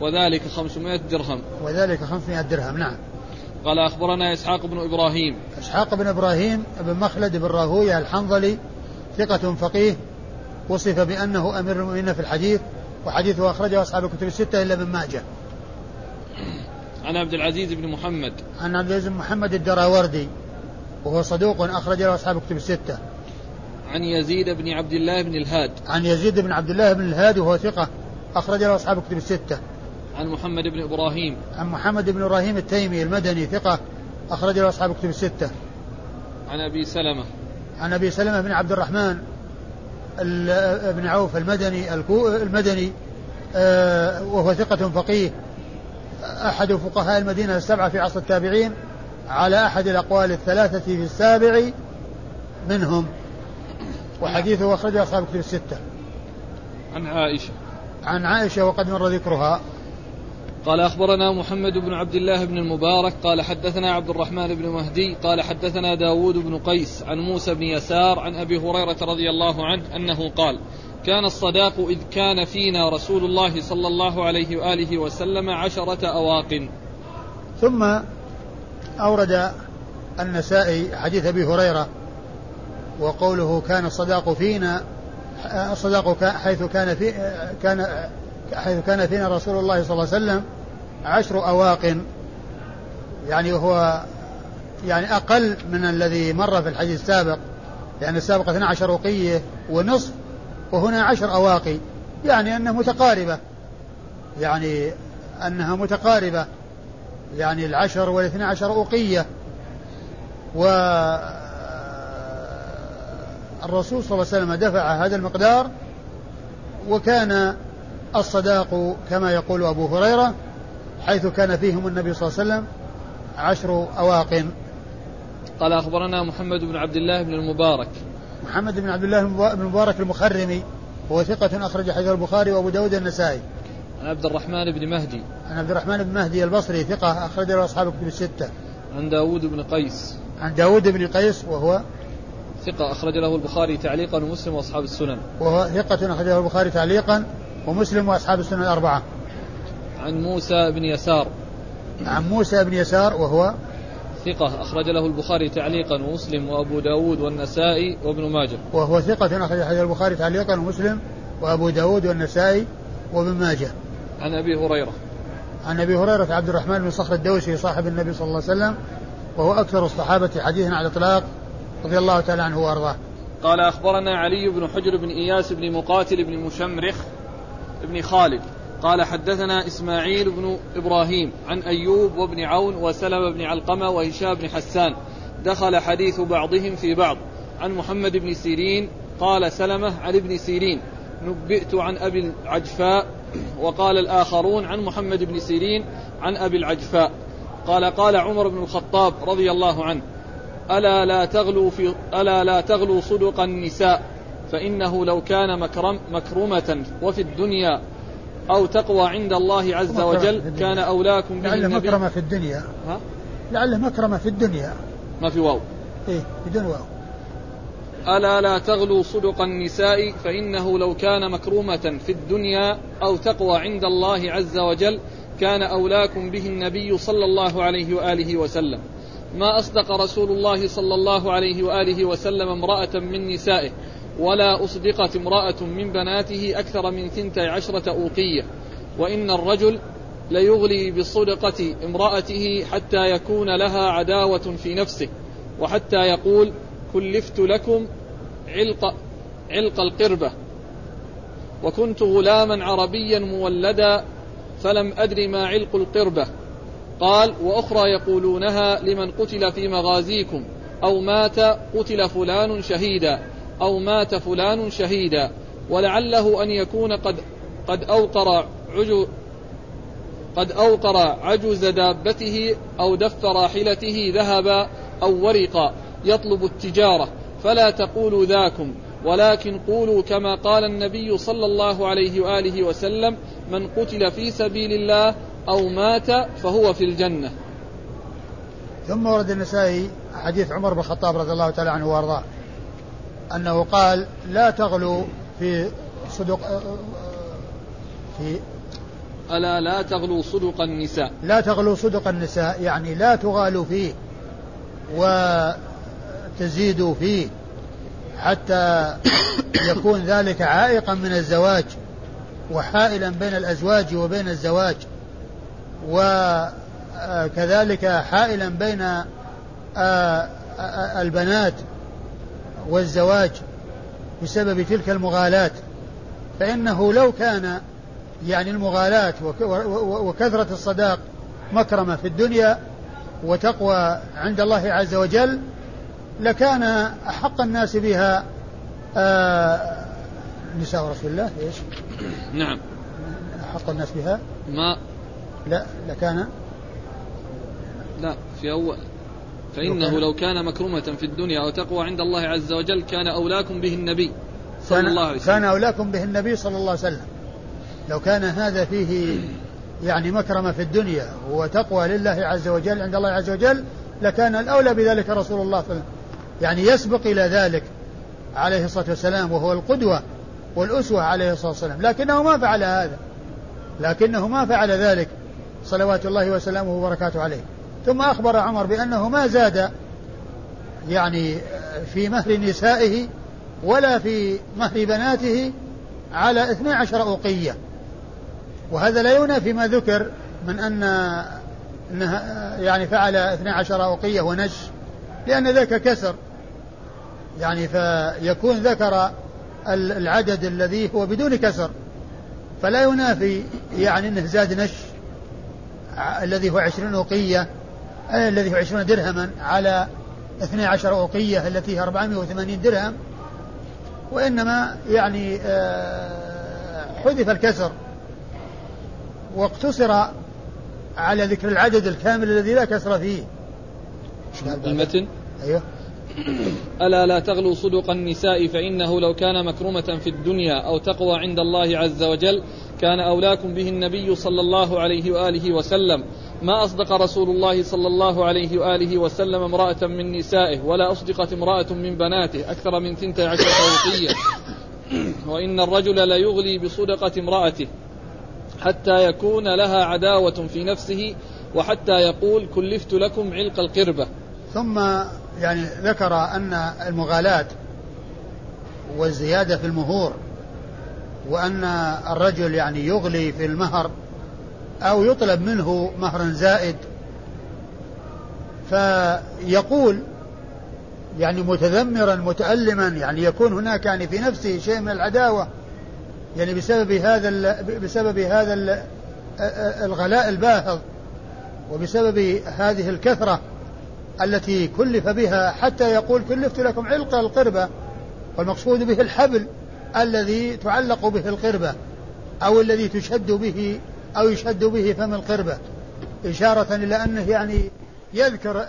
وذلك خمسمائة درهم. وذلك خمسمائة درهم نعم. قال أخبرنا إسحاق بن إبراهيم. إسحاق بن إبراهيم بن مخلد بن راهوية الحنظلي ثقة فقيه وصف بأنه أمير المؤمنين في الحديث وحديثه أخرجه أصحاب الكتب الستة إلا من ماجه. عن عبد العزيز بن محمد. عن عبد العزيز بن محمد الدراوردي وهو صدوق أخرج له أصحاب الكتب الستة. عن يزيد بن عبد الله بن الهاد. عن يزيد بن عبد الله بن الهاد وهو ثقة أخرج له أصحاب الكتب الستة. عن محمد بن إبراهيم. عن محمد بن إبراهيم التيمي المدني ثقة أخرج له أصحاب الكتب الستة. عن أبي سلمة. عن أبي سلمة بن عبد الرحمن بن عوف المدني المدني آه، وهو ثقة فقيه. أحد فقهاء المدينة السبعة في عصر التابعين على أحد الأقوال الثلاثة في السابع منهم. وحديثه أخرجه أصحاب الكتب الستة. عن عائشة. عن عائشة وقد مر ذكرها. قال أخبرنا محمد بن عبد الله بن المبارك قال حدثنا عبد الرحمن بن مهدي قال حدثنا داود بن قيس عن موسى بن يسار عن أبي هريرة رضي الله عنه أنه قال كان الصداق إذ كان فينا رسول الله صلى الله عليه وآله وسلم عشرة أواق. ثم أورد النسائي حديث أبي هريرة وقوله كان الصداق فينا الصداق حيث كان في كان حيث كان فينا رسول الله صلى الله عليه وسلم عشر أواق يعني هو يعني أقل من الذي مر في الحديث السابق لأن السابق 12 وقية ونصف وهنا عشر أواقي يعني أنها متقاربة يعني أنها متقاربة يعني العشر والاثنى عشر أوقية. و الرسول صلى الله عليه وسلم دفع هذا المقدار وكان الصداق كما يقول أبو هريرة حيث كان فيهم النبي صلى الله عليه وسلم عشر أواق قال أخبرنا محمد بن عبد الله بن المبارك. محمد بن عبد الله بن المبارك المخرمي هو ثقة أخرج حديث البخاري وأبو داود النسائي عن عبد الرحمن بن مهدي. عن عبد الرحمن بن مهدي البصري ثقة أخرج له أصحاب الكتب الستة. عن داود بن قيس. عن داود بن قيس وهو ثقة أخرج له البخاري تعليقا ومسلم وأصحاب السنن. وهو ثقة أخرج له البخاري تعليقا ومسلم وأصحاب السنن الأربعة. عن موسى بن يسار. عن موسى بن يسار وهو ثقة أخرج له البخاري تعليقا ومسلم وأبو داود والنسائي وابن ماجه. وهو ثقة أخرج حديث البخاري تعليقا ومسلم وأبو داود والنسائي وابن ماجه. عن أبي هريرة. عن أبي هريرة عبد الرحمن بن صخر الدوسي صاحب النبي صلى الله عليه وسلم وهو أكثر الصحابة حديثا على الإطلاق رضي الله تعالى عنه وأرضاه. قال أخبرنا علي بن حجر بن إياس بن مقاتل بن مشمرخ بن خالد. قال حدثنا إسماعيل بن إبراهيم عن أيوب وابن عون وسلم بن علقمة وهشام بن حسان دخل حديث بعضهم في بعض. عن محمد بن سيرين قال سلمة عن ابن سيرين نبئت عن أبي العجفاء وقال الآخرون عن محمد بن سيرين عن أبي العجفاء. قال قال عمر بن الخطاب رضي الله عنه ألا لا تغلوا في ألا لا تغلوا صدق النساء فإنه لو كان مكرم مكرمة وفي الدنيا أو تقوى عند الله عز وجل كان أولاكم به لعله مكرمة في الدنيا. ها؟ لعله مكرمة في الدنيا. ما في واو. إيه بدون واو. ألا لا تغلوا صدق النساء فإنه لو كان مكرومة في الدنيا أو تقوى عند الله عز وجل كان أولاكم به النبي صلى الله عليه وآله وسلم. ما أصدق رسول الله صلى الله عليه وآله وسلم امرأة من نسائه؟ ولا أصدقت امرأة من بناته أكثر من ثنتي عشرة أوقية وإن الرجل ليغلي بصدقة امرأته حتى يكون لها عداوة في نفسه وحتى يقول كلفت لكم علق علق القربة وكنت غلاما عربيا مولدا فلم أدر ما علق القربة قال وأخرى يقولونها لمن قتل في مغازيكم أو مات قتل فلان شهيدا أو مات فلان شهيدا ولعله أن يكون قد قد أوقر عجو قد أوقر عجز دابته أو دف راحلته ذهبا أو ورقا يطلب التجارة فلا تقولوا ذاكم ولكن قولوا كما قال النبي صلى الله عليه وآله وسلم من قتل في سبيل الله أو مات فهو في الجنة. ثم ورد النسائي حديث عمر بن الخطاب رضي الله تعالى عنه وأرضاه. أنه قال لا تغلوا في صدق في ألا لا تغلوا صدق النساء. لا تغلوا صدق النساء يعني لا تغالوا فيه وتزيدوا فيه حتى يكون ذلك عائقا من الزواج وحائلا بين الأزواج وبين الزواج وكذلك حائلا بين آه، آه، البنات والزواج بسبب تلك المغالاة فإنه لو كان يعني المغالاة وكثرة الصداق مكرمة في الدنيا وتقوى عند الله عز وجل لكان أحق الناس بها آه نساء رسول الله إيش؟ نعم أحق الناس بها؟ ما لا لكان لا في أول فإنه لو كان مكرمة في الدنيا أو تقوى عند الله عز وجل كان أولاكم به النبي صلى الله عليه وسلم. كان أولاكم به النبي صلى الله عليه وسلم. لو كان هذا فيه يعني مكرمة في الدنيا وتقوى لله عز وجل عند الله عز وجل لكان الأولى بذلك رسول الله صلى الله عليه وسلم. يعني يسبق إلى ذلك عليه الصلاة والسلام وهو القدوة والأسوة عليه الصلاة والسلام. لكنه ما فعل هذا. لكنه ما فعل ذلك. صلوات الله وسلامه وبركاته عليه. ثم أخبر عمر بأنه ما زاد يعني في مهر نسائه ولا في مهر بناته على اثني عشر أوقية. وهذا لا ينافي ما ذكر من أن أنه يعني فعل اثني عشر أوقية ونش لأن ذاك كسر. يعني فيكون ذكر العدد الذي هو بدون كسر. فلا ينافي يعني إنه زاد نش الذي هو عشرين أوقية الذي هو عشرون درهما على اثني عشر أوقية التي هي 480 درهم وإنما يعني آه، حذف الكسر واقتصر على ذكر العدد الكامل الذي لا كسر فيه. المتن أيوه. ألا لا تغلوا صدق النساء فإنه لو كان مكرمة في الدنيا أو تقوى عند الله عز وجل كان أولاكم به النبي صلى الله عليه وآله وسلم. ما أصدق رسول الله صلى الله عليه وآله وسلم امرأة من نسائه ولا أصدقت امرأة من بناته أكثر من ثنتي عشرة وقية وإن الرجل ليغلي بصدقة امرأته حتى يكون لها عداوة في نفسه وحتى يقول كلفت لكم علق القربة. ثم يعني ذكر أن المغالاة والزيادة في المهور وأن الرجل يعني يغلي في المهر أو يطلب منه مهر زائد فيقول يعني متذمرا متألما يعني يكون هناك يعني في نفسه شيء من العداوة يعني بسبب هذا بسبب هذا الغلاء الباهظ وبسبب هذه الكثرة. التي كلف بها حتى يقول كلفت لكم علق القربة والمقصود به الحبل الذي تعلق به القربة أو الذي تشد به أو يشد به فم القربة. إشارة إلى أنه يعني يذكر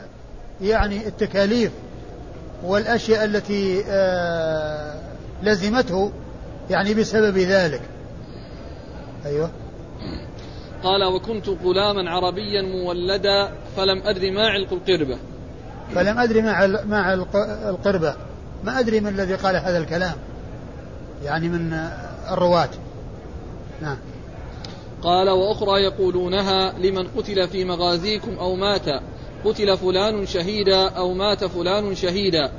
يعني التكاليف والأشياء التي آه لزمته يعني بسبب ذلك. أيوه. قال وكنت غلاما عربيا مولدا فلم أدري ما علق القربة. فلم أدري ما ما القربة. ما أدري من الذي قال هذا الكلام. يعني من الرواة. نعم. قال وأخرى يقولونها لمن قتل في مغازيكم أو مات قتل فلان شهيدا أو مات فلان شهيدا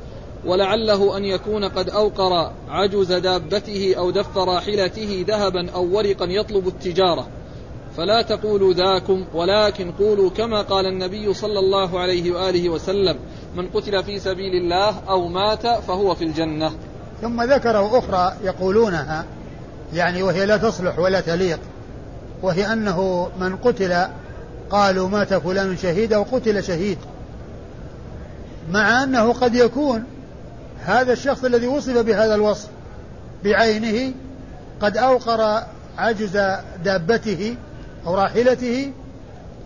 ولعله أن يكون قد أوقر عجز دابته أو دف راحلته ذهبا أو ورقا يطلب التجارة. فلا تقولوا ذاكم ولكن قولوا كما قال النبي صلى الله عليه وآله وسلم من قتل في سبيل الله أو مات فهو في الجنة. ثم ذكروا أخرى يقولونها يعني وهي لا تصلح ولا تليق وهي أنه من قتل قالوا مات فلان شهيد أو قتل شهيد مع أنه قد يكون هذا الشخص الذي وصف بهذا الوصف بعينه قد أوقر عجز دابته أو راحلته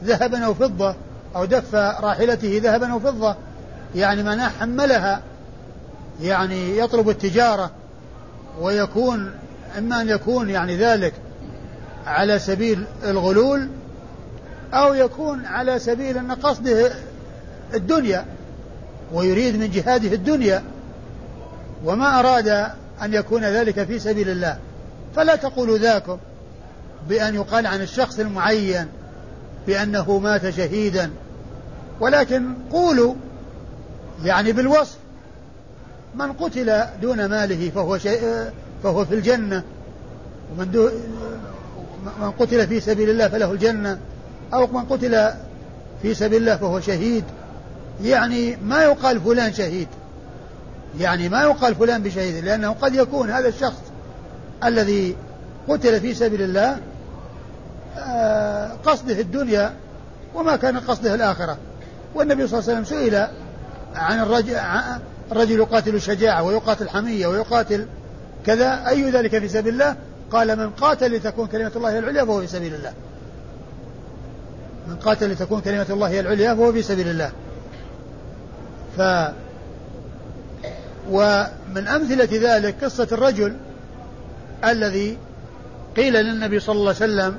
ذهبا أو فضة أو دف راحلته ذهبا أو فضة. يعني من حملها يعني يطلب التجارة ويكون إما أن يكون يعني ذلك على سبيل الغلول أو يكون على سبيل أن قصده الدنيا ويريد من جهاده الدنيا وما أراد أن يكون ذلك في سبيل الله. فلا تقولوا ذاكم. بأن يقال عن الشخص المعين بأنه مات شهيدا. ولكن قولوا يعني بالوصف من قتل دون ماله فهو شيء فهو في الجنة. ومن من قتل في سبيل الله فله الجنة. أو من قتل في سبيل الله فهو شهيد. يعني ما يقال فلان شهيد. يعني ما يقال فلان بشهيد لأنه قد يكون هذا الشخص الذي قتل في سبيل الله قصده الدنيا وما كان قصده الآخرة. والنبي صلى الله عليه وسلم سئل عن الرجل الرجل يقاتل الشجاعة ويقاتل الحمية ويقاتل كذا أي ذلك في سبيل الله؟ قال من قاتل لتكون كلمة الله العليا فهو في سبيل الله. من قاتل لتكون كلمة الله العليا فهو في سبيل الله. ف ومن أمثلة ذلك قصة الرجل الذي قيل للنبي صلى الله عليه وسلم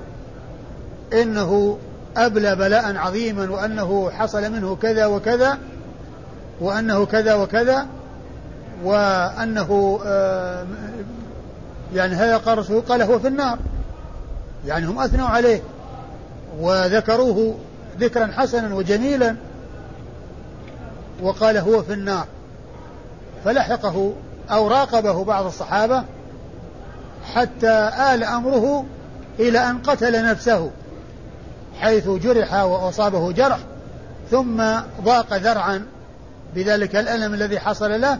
إنه أبلى بلاء عظيما وأنه حصل منه كذا وكذا وأنه كذا وكذا وأنه آه، يعني هذا قال رسول قال هو في النار. يعني هم أثنوا عليه وذكروه ذكرا حسنا وجميلا وقال هو في النار. فلحقه أو راقبه بعض الصحابة حتى آل أمره إلى أن قتل نفسه. حيث جرح وأصابه جرح ثم ضاق ذرعا بذلك الألم الذي حصل له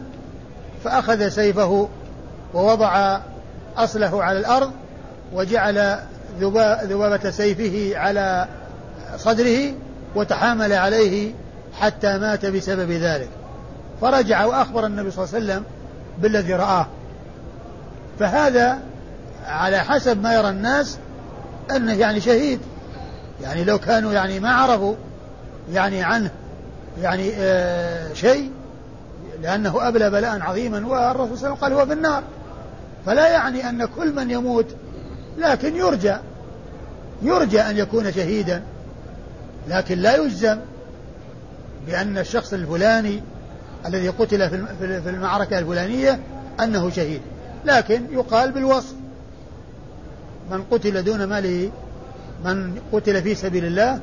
فأخذ سيفه ووضع أصله على الأرض وجعل ذبابة سيفه على صدره وتحامل عليه حتى مات بسبب ذلك. فرجع وأخبر النبي صلى الله عليه وسلم بالذي رآه. فهذا على حسب ما يرى الناس أنه يعني شهيد. يعني لو كانوا يعني ما عرفوا يعني عنه يعني آه شيء لأنه أبلى بلاء عظيما والرسول صلى الله عليه وسلم قال هو في النار. فلا يعني أن كل من يموت لكن يرجى يرجى أن يكون شهيدا. لكن لا يجزم بأن الشخص الفلاني الذي قتل في المعركة الفلانية أنه شهيد. لكن يقال بالوصف من قتل دون ماله من قتل في سبيل الله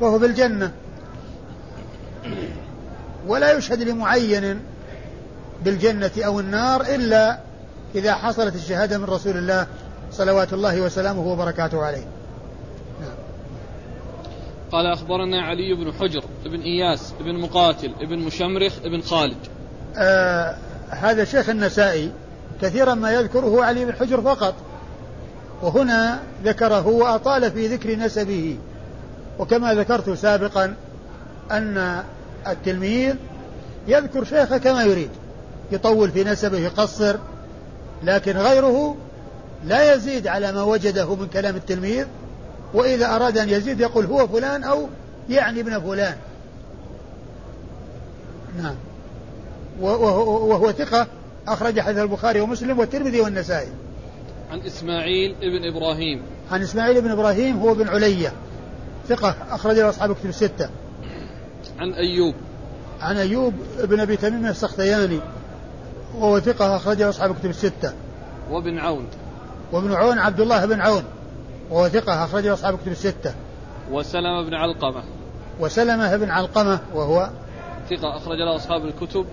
فهو بالجنة. ولا يشهد لمعين بالجنة أو النار إلا إذا حصلت الشهادة من رسول الله صلوات الله وسلامه وبركاته عليه. قال أخبرنا علي بن حجر بن إياس بن مقاتل بن مشمرخ بن خالد. آه هذا شيخ النسائي كثيرا ما يذكره علي بن حجر فقط. وهنا ذكره وأطال في ذكر نسبه. وكما ذكرت سابقا أن التلميذ يذكر شيخه كما يريد. يطول في نسبه يقصر لكن غيره لا يزيد على ما وجده من كلام التلميذ. وإذا أراد أن يزيد يقول هو فلان أو يعني ابن فلان. نعم. وهو, ثقة أخرج حديث البخاري ومسلم والترمذي والنسائي. عن إسماعيل ابن إبراهيم. عن إسماعيل بن إبراهيم هو بن علية. ثقة أخرج له أصحاب كتب الستة. عن أيوب. عن أيوب بن أبي تميم السختياني. وهو ثقة أخرج له أصحاب كتب الستة. وابن عون. وابن عون عبد الله بن عون. وهو ثقة أخرج له أصحاب كتب الستة. وسلمة بن علقمة. وسلمة بن علقمة وهو ثقة أخرج له أصحاب الكتب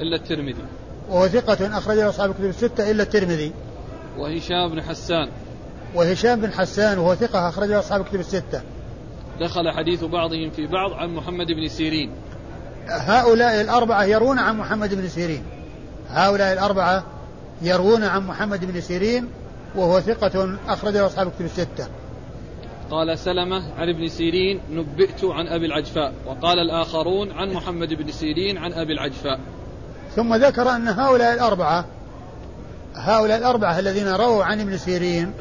إلا الترمذي. وهو ثقة أخرج له أصحاب الكتب الستة إلا الترمذي. وهشام بن حسان. وهشام بن حسان وهو ثقة أخرج له أصحاب الكتب الستة. دخل حديث بعضهم في بعض عن محمد بن سيرين. هؤلاء الأربعة يرون عن محمد بن سيرين. هؤلاء الأربعة يروون عن محمد بن سيرين وهو ثقة أخرج له أصحاب الكتب الستة. قال سلمة عن ابن سيرين نبئت عن أبي العجفاء. وقال الآخرون عن محمد بن سيرين عن أبي العجفاء. ثم ذكر أن هؤلاء الأربعة هؤلاء الأربعة الذين رووا عن ابن سيرين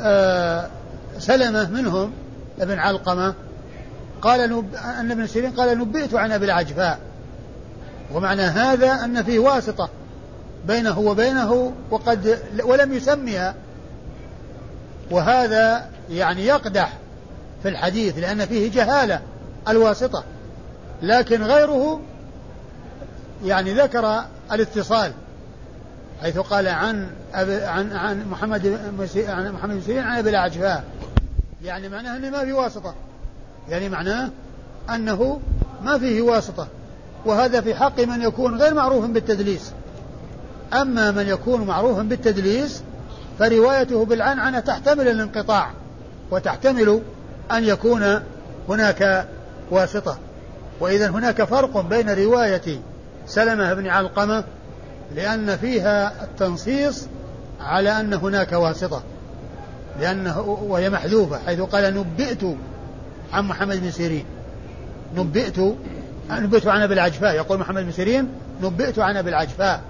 آه سلمة منهم ابن علقمة قال. أن ابن سيرين قال نبئت عن أبي العجفاء ومعنى هذا أن فيه واسطة بينه وبينه وقد ولم يسميها وهذا يعني يقدح في الحديث لأن فيه جهالة الواسطة لكن غيره يعني ذكر الاتصال حيث قال عن أبي عن عن محمد عن محمد بن سيرين عن أبي العجفاء يعني معناه إنه ما في واسطة. يعني معناه أنه ما فيه واسطة. وهذا في حق من يكون غير معروف بالتدليس. أما من يكون معروفا بالتدليس فروايته بالعنعنة تحتمل الانقطاع وتحتمل أن يكون هناك واسطة. واذا هناك فرق بين رواية سلمة بن علقمة لأن فيها التنصيص على أن هناك واسطة لأنه وهي محذوفة حيث قال نبئت عن محمد بن سيرين. نبئت نبئت عن أبي العجفاء يقول محمد بن سيرين نبئت عن أبي العجفاء.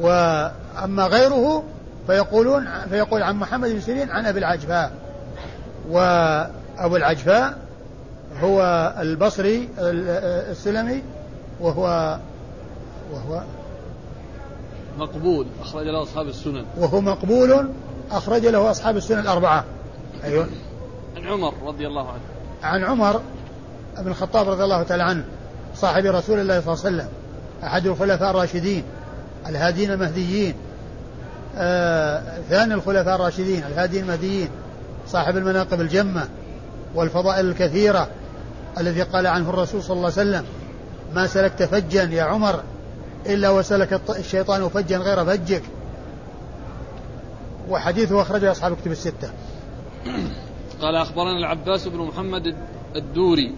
وأما غيره فيقولون فيقول عن محمد بن سيرين عن أبي العجفاء. وأبو العجفاء هو البصري السلمي وهو وهو مقبول أخرج له أصحاب السنن. وهو مقبول أخرج له أصحاب السنن الأربعة. أيوه. عن عمر رضي الله عنه. عن عمر بن الخطاب رضي الله تعالى عنه صاحب رسول الله صلى الله عليه وسلم أحد الخلفاء الراشدين الهادين المهديين آه ثاني الخلفاء الراشدين الهادين المهديين صاحب المناقب الجمة والفضائل الكثيرة الذي قال عنه الرسول صلى الله عليه وسلم ما سلكت فجا يا عمر إلا وسلك الشيطان فجا غير فجك. وحديثه أخرجه أصحاب كتب الستة. قال أخبرنا العباس بن محمد الدوري.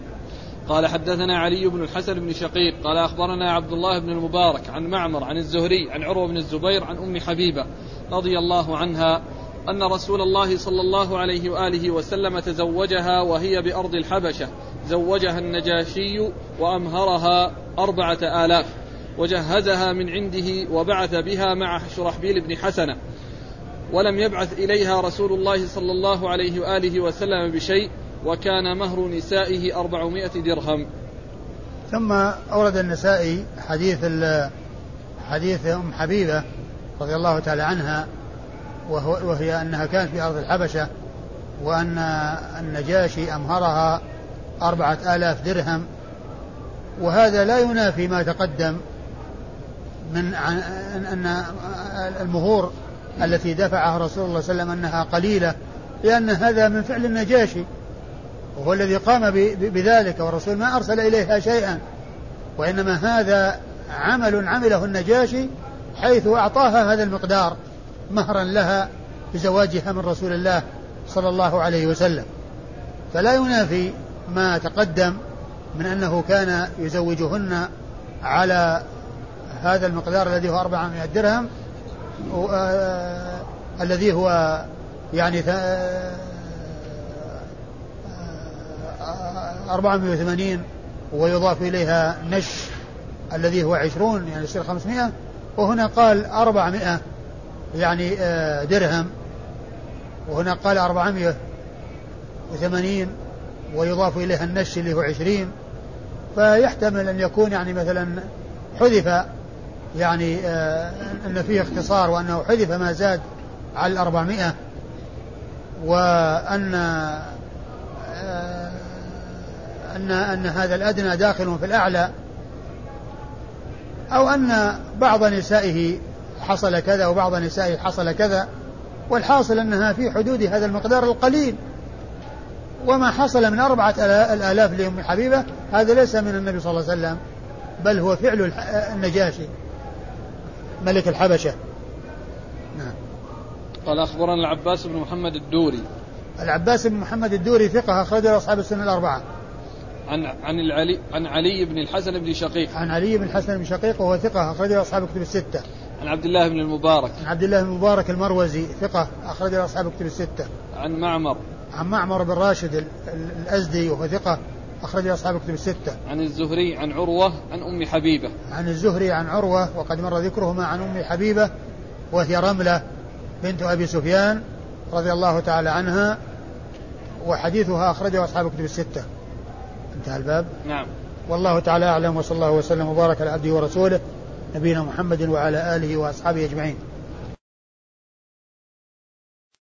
قال حدثنا علي بن الحسن بن شقيق. قال أخبرنا عبد الله بن المبارك عن معمر عن الزهري عن عروة بن الزبير عن أم حبيبة رضي الله عنها أن رسول الله صلى الله عليه وآله وسلم تزوجها وهي بأرض الحبشة. زوجها النجاشي وأمهرها أربعة آلاف. وجهزها من عنده وبعث بها مع شرحبيل بن حسنة. ولم يبعث إليها رسول الله صلى الله عليه وآله وسلم بشيء وكان مهر نسائه أربعمائة درهم. ثم أورد النسائي حديث حديث أم حبيبة رضي الله تعالى عنها وهو وهي أنها كانت في أرض الحبشة وأن النجاشي أمهرها أربعة آلاف درهم. وهذا لا ينافي ما تقدم من أن المهور التي دفعها رسول الله صلى الله عليه وسلم أنها قليلة لأن هذا من فعل النجاشي وهو الذي قام بذلك والرسول ما أرسل إليها شيئا وإنما هذا عمل عمله النجاشي حيث أعطاها هذا المقدار مهرا لها بزواجها من رسول الله صلى الله عليه وسلم. فلا ينافي ما تقدم من أنه كان يزوجهن على هذا المقدار الذي هو 400 درهم آه الذي هو يعني 480 آه، ويضاف إليها نش الذي هو 20 يعني يصير 500 وهنا قال 400 يعني آه درهم. وهنا قال 480 ويضاف إليها النش اللي هو 20 فيحتمل أن يكون يعني مثلا حذف يعني آه أن فيه اختصار وأنه حذف ما زاد على الأربعمائة وأن آه أن أن هذا الأدنى داخل في الأعلى أو أن بعض نسائه حصل كذا وبعض نسائه حصل كذا والحاصل أنها في حدود هذا المقدار القليل. وما حصل من أربعة الآلاف لأم حبيبة هذا ليس من النبي صلى الله عليه وسلم بل هو فعل النجاشي. ملك الحبشة. نعم. قال أخبرنا العباس بن محمد الدوري. العباس بن محمد الدوري ثقة أخرجه أصحاب السنة الأربعة. عن عن العلي عن علي بن الحسن بن شقيق. عن علي بن الحسن بن شقيق وهو ثقة أخرجه أصحاب الكتب الستة. عن عبد الله بن المبارك. عن عبد الله بن المبارك المروزي ثقة أخرجه أصحاب الكتب الستة. عن معمر. عن معمر بن راشد الأزدي وهو ثقة أخرج أصحاب الكتب الستة. عن الزهري عن عروة عن أم حبيبة. عن الزهري عن عروة وقد مر ذكرهما عن أم حبيبة وهي رملة بنت أبي سفيان رضي الله تعالى عنها وحديثها أخرجه أصحاب الكتب الستة انتهى الباب نعم والله تعالى أعلم وصلى الله وسلم وبارك على عبده ورسوله نبينا محمد وعلى آله وأصحابه أجمعين